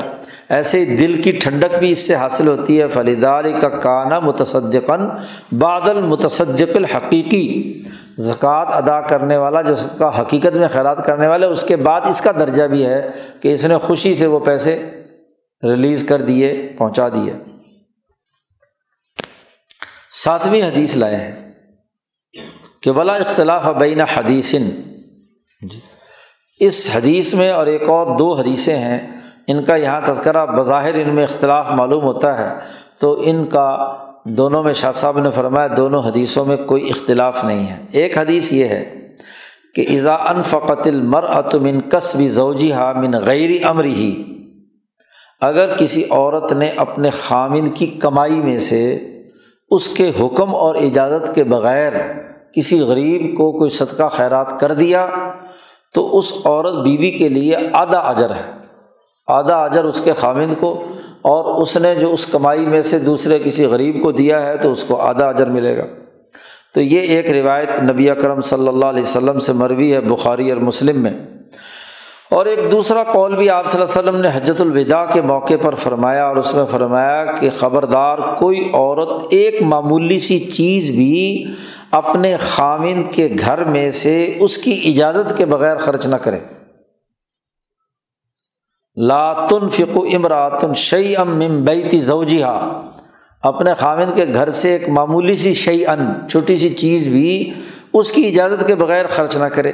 ایسے ہی دل کی ٹھنڈک بھی اس سے حاصل ہوتی ہے۔ فلیدار کا کانا متصدقن بادل متصدق الحقیقی زکوٰۃ ادا کرنے والا جو اس کا حقیقت میں خیرات کرنے والا اس کے بعد اس کا درجہ بھی ہے کہ اس نے خوشی سے وہ پیسے ریلیز کر دیے، پہنچا دیے۔ ساتویں حدیث لائے ہیں کہ ولا اختلاف بین حدیثن جی۔ اس حدیث میں اور ایک اور دو حدیثیں ہیں، ان کا یہاں تذکرہ بظاہر ان میں اختلاف معلوم ہوتا ہے۔ تو ان کا دونوں میں شاہ صاحب نے فرمایا، دونوں حدیثوں میں کوئی اختلاف نہیں ہے۔ ایک حدیث یہ ہے کہ اذا ان فقت المر من قصب زوجی ہا من غیر امر ہی اگر کسی عورت نے اپنے خامد کی کمائی میں سے اس کے حکم اور اجازت کے بغیر کسی غریب کو کوئی صدقہ خیرات کر دیا تو اس عورت بیوی کے لیے آدھا اجر ہے۔ آدھا اجر اس کے خامند کو اور اس نے جو اس کمائی میں سے دوسرے کسی غریب کو دیا ہے تو اس کو آدھا اجر ملے گا۔ تو یہ ایک روایت نبی اکرم صلی اللہ علیہ وسلم سے مروی ہے بخاری اور مسلم میں۔ اور ایک دوسرا قول بھی آپ صلی اللہ علیہ وسلم نے حجت الوداع کے موقع پر فرمایا اور اس میں فرمایا کہ خبردار کوئی عورت ایک معمولی سی چیز بھی اپنے خامن کے گھر میں سے اس کی اجازت کے بغیر خرچ نہ کرے۔ لاتن فکو امراتن شعی ام بیتی زوجیہ اپنے خامن کے گھر سے ایک معمولی سی شعی ان چھوٹی سی چیز بھی اس کی اجازت کے بغیر خرچ نہ کرے۔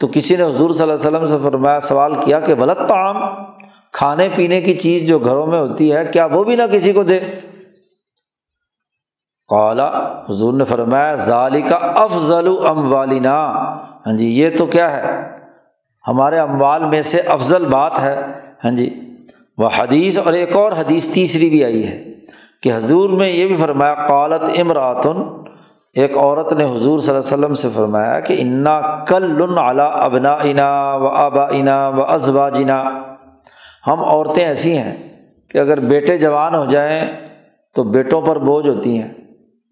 تو کسی نے حضور صلی اللہ علیہ وسلم سے فرمایا، سوال کیا کہ غلط تعام کھانے پینے کی چیز جو گھروں میں ہوتی ہے، کیا وہ بھی نہ کسی کو دے؟ قالا حضور نے فرمایا ظالی کا افضل ام والینا ہاں جی یہ تو کیا ہے؟ ہمارے اموال میں سے افضل بات ہے۔ ہاں جی وہ حدیث اور ایک اور حدیث تیسری بھی آئی ہے کہ حضور میں یہ بھی فرمایا، قالت امراتن۔ ایک عورت نے حضور صلی اللہ علیہ وسلم سے فرمایا کہ انا کل اعلیٰ ابنا انا و آبا انا و ازبا جنا ہم عورتیں ایسی ہیں کہ اگر بیٹے جوان ہو جائیں تو بیٹوں پر بوجھ ہوتی ہیں۔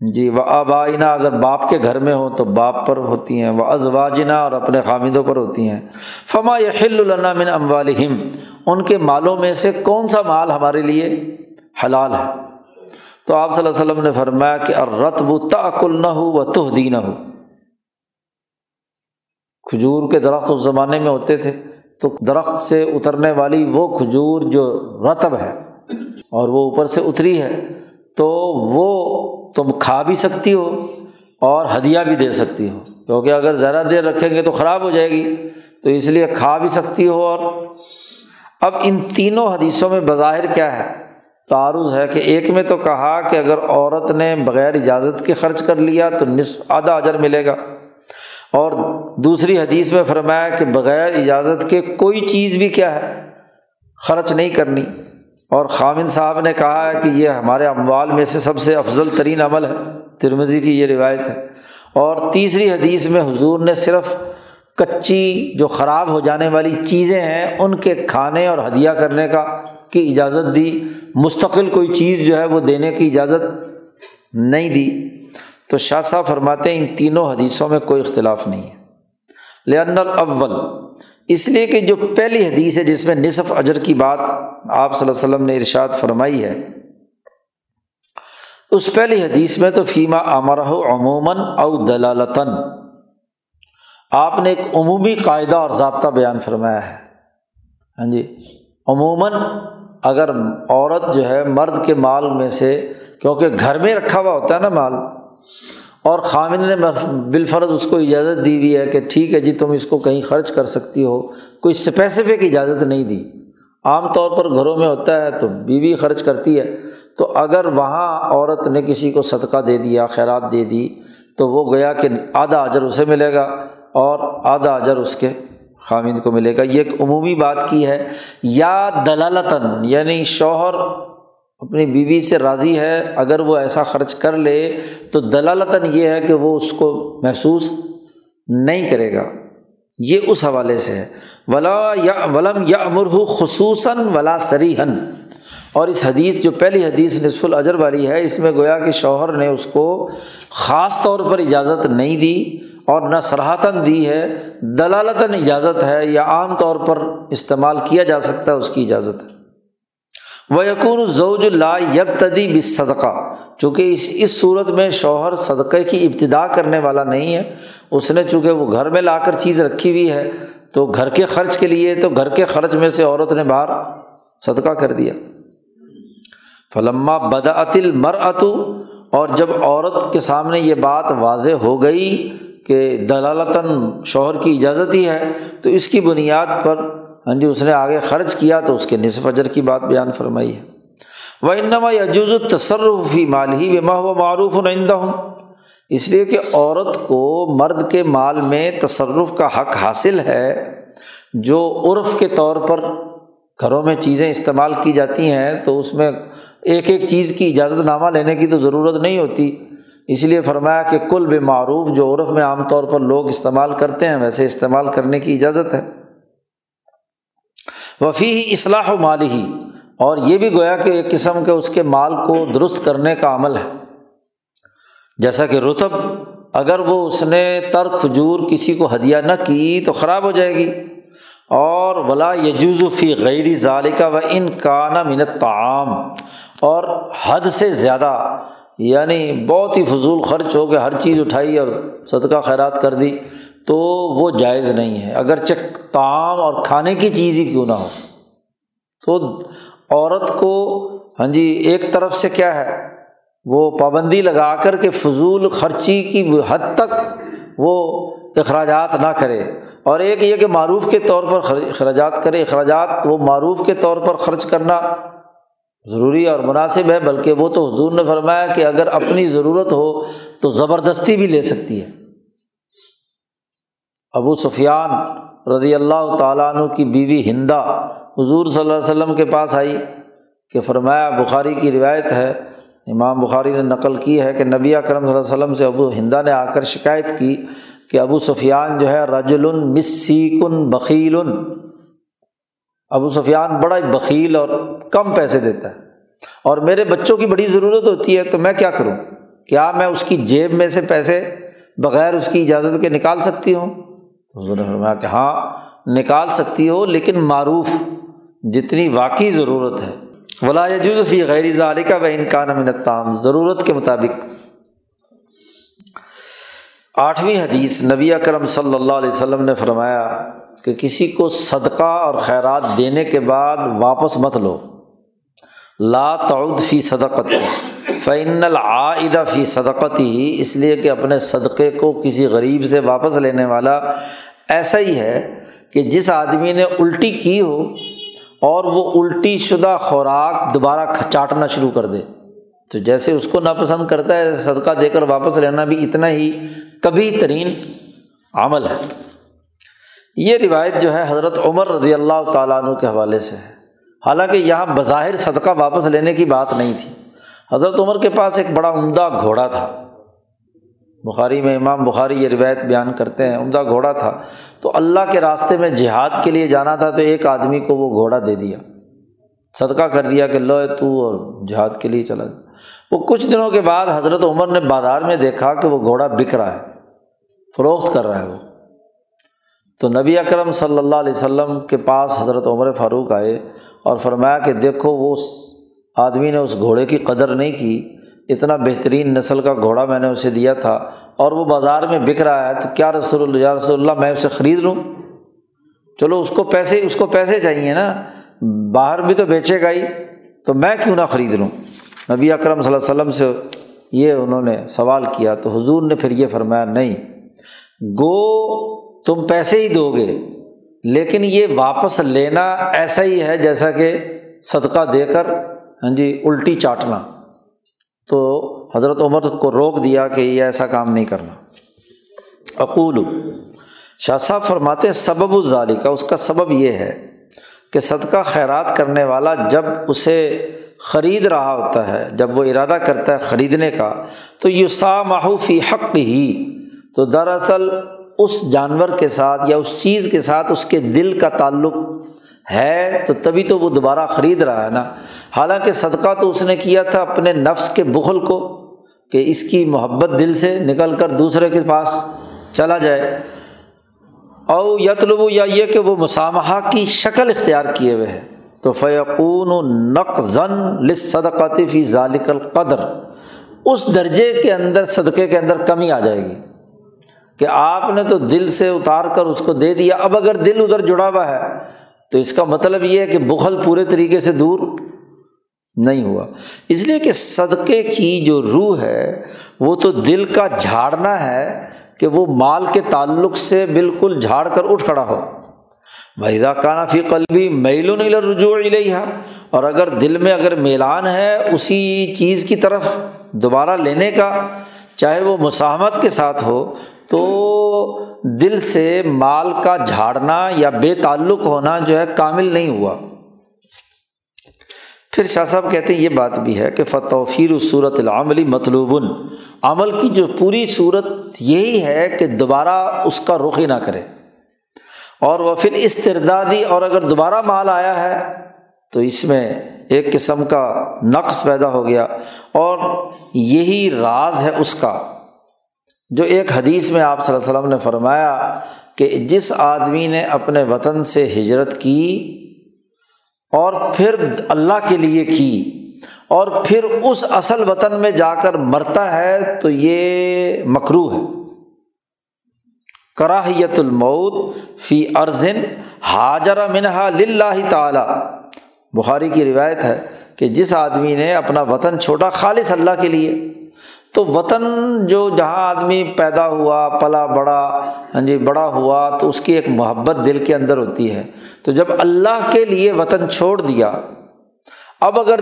جی و آبائنا اگر باپ کے گھر میں ہوں تو باپ پر ہوتی ہیں وہ ازواجنا اور اپنے خامدوں پر ہوتی ہیں۔ فما یل من اموالہم، ان کے مالوں میں سے کون سا مال ہمارے لیے حلال ہے؟ تو آپ صلی اللہ علیہ وسلم نے فرمایا کہ رتب تاکل نہ ہو و تہدی نہ ہو کھجور کے درخت اس زمانے میں ہوتے تھے، تو درخت سے اترنے والی وہ کھجور جو رتب ہے اور وہ اوپر سے اتری ہے، تو وہ تم کھا بھی سکتی ہو اور ہدیہ بھی دے سکتی ہو۔ کیونکہ اگر زیادہ دیر رکھیں گے تو خراب ہو جائے گی۔ تو اس لیے کھا بھی سکتی ہو اور اب ان تینوں حدیثوں میں بظاہر کیا ہے؟ تعارض ہے کہ ایک میں تو کہا کہ اگر عورت نے بغیر اجازت کے خرچ کر لیا تو نصف آدھا اجر ملے گا۔ اور دوسری حدیث میں فرمایا کہ بغیر اجازت کے کوئی چیز بھی کیا ہے؟ خرچ نہیں کرنی۔ اور خامن صاحب نے کہا ہے کہ یہ ہمارے اموال میں سے سب سے افضل ترین عمل ہے۔ ترمزی کی یہ روایت ہے۔ اور تیسری حدیث میں حضور نے صرف کچی جو خراب ہو جانے والی چیزیں ہیں، ان کے کھانے اور ہدیہ کرنے کا کی اجازت دی۔ مستقل کوئی چیز جو ہے وہ دینے کی اجازت نہیں دی۔ تو شاہ صاحب فرماتے ہیں، ان تینوں حدیثوں میں کوئی اختلاف نہیں ہے۔ لن الاول اس لیے کہ جو پہلی حدیث ہے جس میں نصف اجر کی بات آپ صلی اللہ علیہ وسلم نے ارشاد فرمائی ہے، اس پہلی حدیث میں تو فیما امرہ عموماً او دلالتاً، آپ نے ایک عمومی قاعدہ اور ضابطہ بیان فرمایا ہے۔ ہاں جی عموماً اگر عورت جو ہے مرد کے مال میں سے، کیونکہ گھر میں رکھا ہوا ہوتا ہے نا مال اور خامد نے بالفرض اس کو اجازت دی ہوئی ہے کہ ٹھیک ہے جی تم اس کو کہیں خرچ کر سکتی ہو۔ کوئی اسپیسیفک اجازت نہیں دی۔ عام طور پر گھروں میں ہوتا ہے تو بیوی خرچ کرتی ہے۔ تو اگر وہاں عورت نے کسی کو صدقہ دے دیا، خیرات دے دی، تو وہ گیا کہ آدھا اجر اسے ملے گا اور آدھا اجر اس کے خامد کو ملے گا۔ یہ ایک عمومی بات کی ہے۔ یا دلالتاً یعنی شوہر اپنی بیوی سے راضی ہے، اگر وہ ایسا خرچ کر لے تو دلالتاً یہ ہے کہ وہ اس کو محسوس نہیں کرے گا۔ یہ اس حوالے سے ہے۔ ولا یا ولم یا امرح خصوصاً ولا سریحن اور اس حدیث، جو پہلی حدیث نصف الاجر والی ہے، اس میں گویا کہ شوہر نے اس کو خاص طور پر اجازت نہیں دی اور نہ سراہتاً دی ہے، دلالتاً اجازت ہے یا عام طور پر استعمال کیا جا سکتا ہے اس کی اجازت۔ ہے وہ یقون زوج اللہ یب تدی صدقہ چونکہ اس اس صورت میں شوہر صدقے کی ابتدا کرنے والا نہیں ہے۔ اس نے چونکہ وہ گھر میں لا کر چیز رکھی ہوئی ہے، تو گھر کے خرچ کے لیے، تو گھر کے خرچ میں سے عورت نے باہر صدقہ کر دیا۔ فلما بدعتل مر اتو اور جب عورت کے سامنے یہ بات واضح ہو گئی کہ دلالتاً شوہر کی اجازت ہی ہے، تو اس کی بنیاد پر ہاں جی اس نے آگے خرچ کیا تو اس کے نصف اجر کی بات بیان فرمائی ہے۔ وہ انما یجوز تصرفی مال ہی بے و معروف نئندہ ہوں اس لیے کہ عورت کو مرد کے مال میں تصرف کا حق حاصل ہے، جو عرف کے طور پر گھروں میں چیزیں استعمال کی جاتی ہیں، تو اس میں ایک ایک چیز کی اجازت نامہ لینے کی تو ضرورت نہیں ہوتی۔ اس لیے فرمایا کہ کل بے معروف جو عرف میں عام طور پر لوگ استعمال کرتے ہیں، ویسے استعمال کرنے کی اجازت ہے۔ وفی ہی اصلاح و مال ہی۔ اور یہ بھی گویا کہ ایک قسم کے اس کے مال کو درست کرنے کا عمل ہے۔ جیسا کہ رتب، اگر وہ اس نے تر کھجور کسی کو ہدیہ نہ کی تو خراب ہو جائے گی۔ اور ولا یجوزفی غیر ظالقہ و ان کا نا منت تعام اور حد سے زیادہ یعنی بہت ہی فضول خرچ ہو کے ہر چیز اٹھائی اور صدقہ خیرات کر دی۔ تو وہ جائز نہیں ہے۔ اگر چک تعام اور کھانے کی چیز ہی کیوں نہ ہو۔ تو عورت کو ہاں جی ایک طرف سے کیا ہے؟ وہ پابندی لگا کر کے فضول خرچی کی حد تک وہ اخراجات نہ کرے۔ اور ایک یہ کہ معروف کے طور پر اخراجات کرے۔ اخراجات وہ معروف کے طور پر خرچ کرنا ضروری اور مناسب ہے، بلکہ وہ تو حضور نے فرمایا کہ اگر اپنی ضرورت ہو تو زبردستی بھی لے سکتی ہے۔ ابو سفیان رضی اللہ تعالیٰ عنہ کی بیوی ہندا حضور صلی اللہ علیہ وسلم کے پاس آئی کہ فرمایا بخاری کی روایت ہے، امام بخاری نے نقل کی ہے کہ نبی کرم صلی اللہ علیہ وسلم سے ابو ہندا نے آ کر شکایت کی کہ ابو سفیان جو ہے رج مسیکن بخیل۔ ابو سفیان بڑا بخیل اور کم پیسے دیتا ہے۔ اور میرے بچوں کی بڑی ضرورت ہوتی ہے تو میں کیا کروں؟ کیا میں اس کی جیب میں سے پیسے بغیر اس کی اجازت کے نکال سکتی ہوں؟ حضور نے فرمایا کہ ہاں نکال سکتی ہو لیکن معروف، جتنی واقعی ضرورت ہے۔ ولا فی غیر ظالقہ و انکان منتام ضرورت کے مطابق۔ آٹھویں حدیث، نبی اکرم صلی اللہ علیہ وسلم نے فرمایا کہ کسی کو صدقہ اور خیرات دینے کے بعد واپس مت لو۔ لا تعود فی صدقت فعن العائدہ فی صدقت ہی اس لیے کہ اپنے صدقے کو کسی غریب سے واپس لینے والا ایسا ہی ہے کہ جس آدمی نے الٹی کی ہو اور وہ الٹی شدہ خوراک دوبارہ چاٹنا شروع کر دے۔ تو جیسے اس کو ناپسند کرتا ہے، صدقہ دے کر واپس لینا بھی اتنا ہی کبھی ترین عمل ہے۔ یہ روایت جو ہے حضرت عمر رضی اللہ تعالیٰ عنہ کے حوالے سے ہے۔ حالانکہ یہاں بظاہر صدقہ واپس لینے کی بات نہیں تھی۔ حضرت عمر کے پاس ایک بڑا عمدہ گھوڑا تھا۔ بخاری میں امام بخاری یہ روایت بیان کرتے ہیں، عمدہ گھوڑا تھا۔ تو اللہ کے راستے میں جہاد کے لیے جانا تھا تو ایک آدمی کو وہ گھوڑا دے دیا۔ صدقہ کر دیا کہ لو تو اور جہاد کے لیے چلا۔ گیا وہ کچھ دنوں کے بعد حضرت عمر نے بازار میں دیکھا کہ وہ گھوڑا بک رہا ہے، فروخت کر رہا ہے وہ۔ تو نبی اکرم صلی اللہ علیہ وسلم کے پاس حضرت عمر فاروق آئے اور فرمایا کہ دیکھو وہ اس آدمی نے اس گھوڑے کی قدر نہیں کی، اتنا بہترین نسل کا گھوڑا میں نے اسے دیا تھا، اور وہ بازار میں بک رہا ہے، تو کیا رسول اللہ، یا رسول اللہ، میں اسے خرید لوں؟ چلو، اس کو پیسے، اس کو پیسے چاہیے نا، باہر بھی تو بیچے گا ہی، تو میں کیوں نہ خرید لوں؟ نبی اکرم صلی اللہ علیہ وسلم سے یہ انہوں نے سوال کیا، تو حضور نے پھر یہ فرمایا، نہیں، گو تم پیسے ہی دو گے، لیکن یہ واپس لینا ایسا ہی ہے جیسا کہ صدقہ دے کر ہاں جی الٹی چاٹنا۔ تو حضرت عمر کو روک دیا کہ یہ ایسا کام نہیں کرنا۔ اقول شاہ صاحب فرماتے، سبب الظالی کا اس کا سبب یہ ہے کہ صدقہ خیرات کرنے والا جب اسے خرید رہا ہوتا ہے، جب وہ ارادہ کرتا ہے خریدنے کا، تو یہ سا حق ہی تو دراصل اس جانور کے ساتھ یا اس چیز کے ساتھ اس کے دل کا تعلق ہے تو تبھی تو وہ دوبارہ خرید رہا ہے نا۔ حالانکہ صدقہ تو اس نے کیا تھا اپنے نفس کے بخل کو کہ اس کی محبت دل سے نکل کر دوسرے کے پاس چلا جائے۔ او یتلب یا یہ کہ وہ مسامہ کی شکل اختیار کیے ہوئے ہے۔ تو فیقون نق زن صدقاتی فی ذالک القدر۔ اس درجے کے اندر، صدقے کے اندر کمی آ جائے گی۔ کہ آپ نے تو دل سے اتار کر اس کو دے دیا۔ اب اگر دل ادھر جڑا ہوا ہے تو اس کا مطلب یہ ہے کہ بخل پورے طریقے سے دور نہیں ہوا۔ اس لیے کہ صدقے کی جو روح ہے، وہ تو دل کا جھاڑنا ہے کہ وہ مال کے تعلق سے بالکل جھاڑ کر اٹھ کھڑا ہو۔ میدا کانا فی قلبی میل رجوع علیہ اور اگر دل میں اگر میلان ہے اسی چیز کی طرف دوبارہ لینے کا، چاہے وہ مساہمت کے ساتھ ہو، تو دل سے مال کا جھاڑنا یا بے تعلق ہونا جو ہے کامل نہیں ہوا۔ پھر شاہ صاحب کہتے ہیں یہ بات بھی ہے کہ فتوفیر صورت العملی مطلوب۔ عمل کی جو پوری صورت یہی ہے کہ دوبارہ اس کا رخ ہی نہ کرے۔ اور وہ پھر استردادی اور اگر دوبارہ مال آیا ہے تو اس میں ایک قسم کا نقص پیدا ہو گیا۔ اور یہی راز ہے اس کا۔ جو ایک حدیث میں آپ صلی اللہ علیہ وسلم نے فرمایا کہ جس آدمی نے اپنے وطن سے ہجرت کی اور پھر اللہ کے لیے کی اور پھر اس اصل وطن میں جا کر مرتا ہے تو یہ مکرو ہے۔ کراہیت المعود فی ارزن حاجر منہا لاہ تعالی۔ بخاری کی روایت ہے کہ جس آدمی نے اپنا وطن چھوٹا خالص اللہ کے لیے تو وطن جو جہاں آدمی پیدا ہوا، پلا بڑا ہاں جی بڑا ہوا، تو اس کی ایک محبت دل کے اندر ہوتی ہے۔ تو جب اللہ کے لیے وطن چھوڑ دیا، اب اگر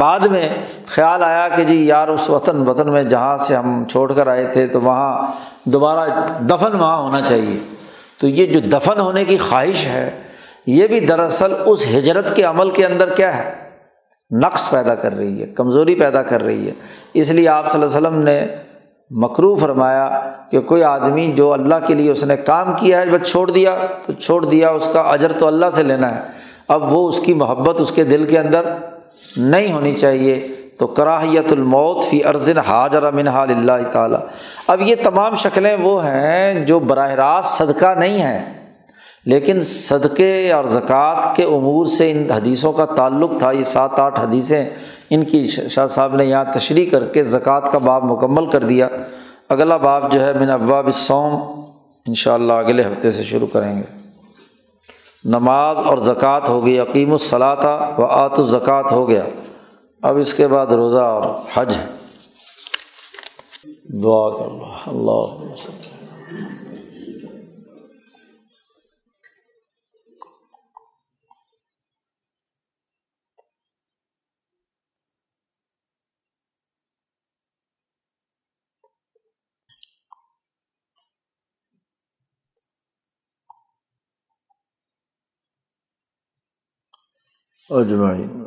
بعد میں خیال آیا کہ جی یار، اس وطن وطن میں جہاں سے ہم چھوڑ کر آئے تھے، تو وہاں دوبارہ دفن وہاں ہونا چاہیے۔ تو یہ جو دفن ہونے کی خواہش ہے، یہ بھی دراصل اس ہجرت کے عمل کے اندر کیا ہے؟ نقص پیدا کر رہی ہے، کمزوری پیدا کر رہی ہے۔ اس لیے آپ صلی اللہ علیہ وسلم نے مکرو فرمایا کہ کوئی آدمی جو اللہ کے لیے اس نے کام کیا ہے، بس چھوڑ دیا، تو چھوڑ دیا، اس کا اجر تو اللہ سے لینا ہے۔ اب وہ اس کی محبت اس کے دل کے اندر نہیں ہونی چاہیے۔ تو کراہیت الموت فی ارزن حاجر من اللہ تعالیٰ۔ اب یہ تمام شکلیں وہ ہیں جو براہ راست صدقہ نہیں ہیں۔ لیکن صدقے اور زکوٰۃ کے امور سے ان حدیثوں کا تعلق تھا، یہ سات آٹھ حدیثیں ان کی شاہ صاحب نے یہاں تشریح کر کے زکوٰۃ کا باب مکمل کر دیا۔ اگلا باب جو ہے، من ابواب الصوم ان شاء اللہ اگلے ہفتے سے شروع کریں گے۔ نماز اور زکوٰۃ ہو گئی عقیم الصلاطہ و آت الزکوٰۃ ہو گیا۔ اب اس کے بعد روزہ اور حج۔ ہے دعا کر اللہ اجمعین۔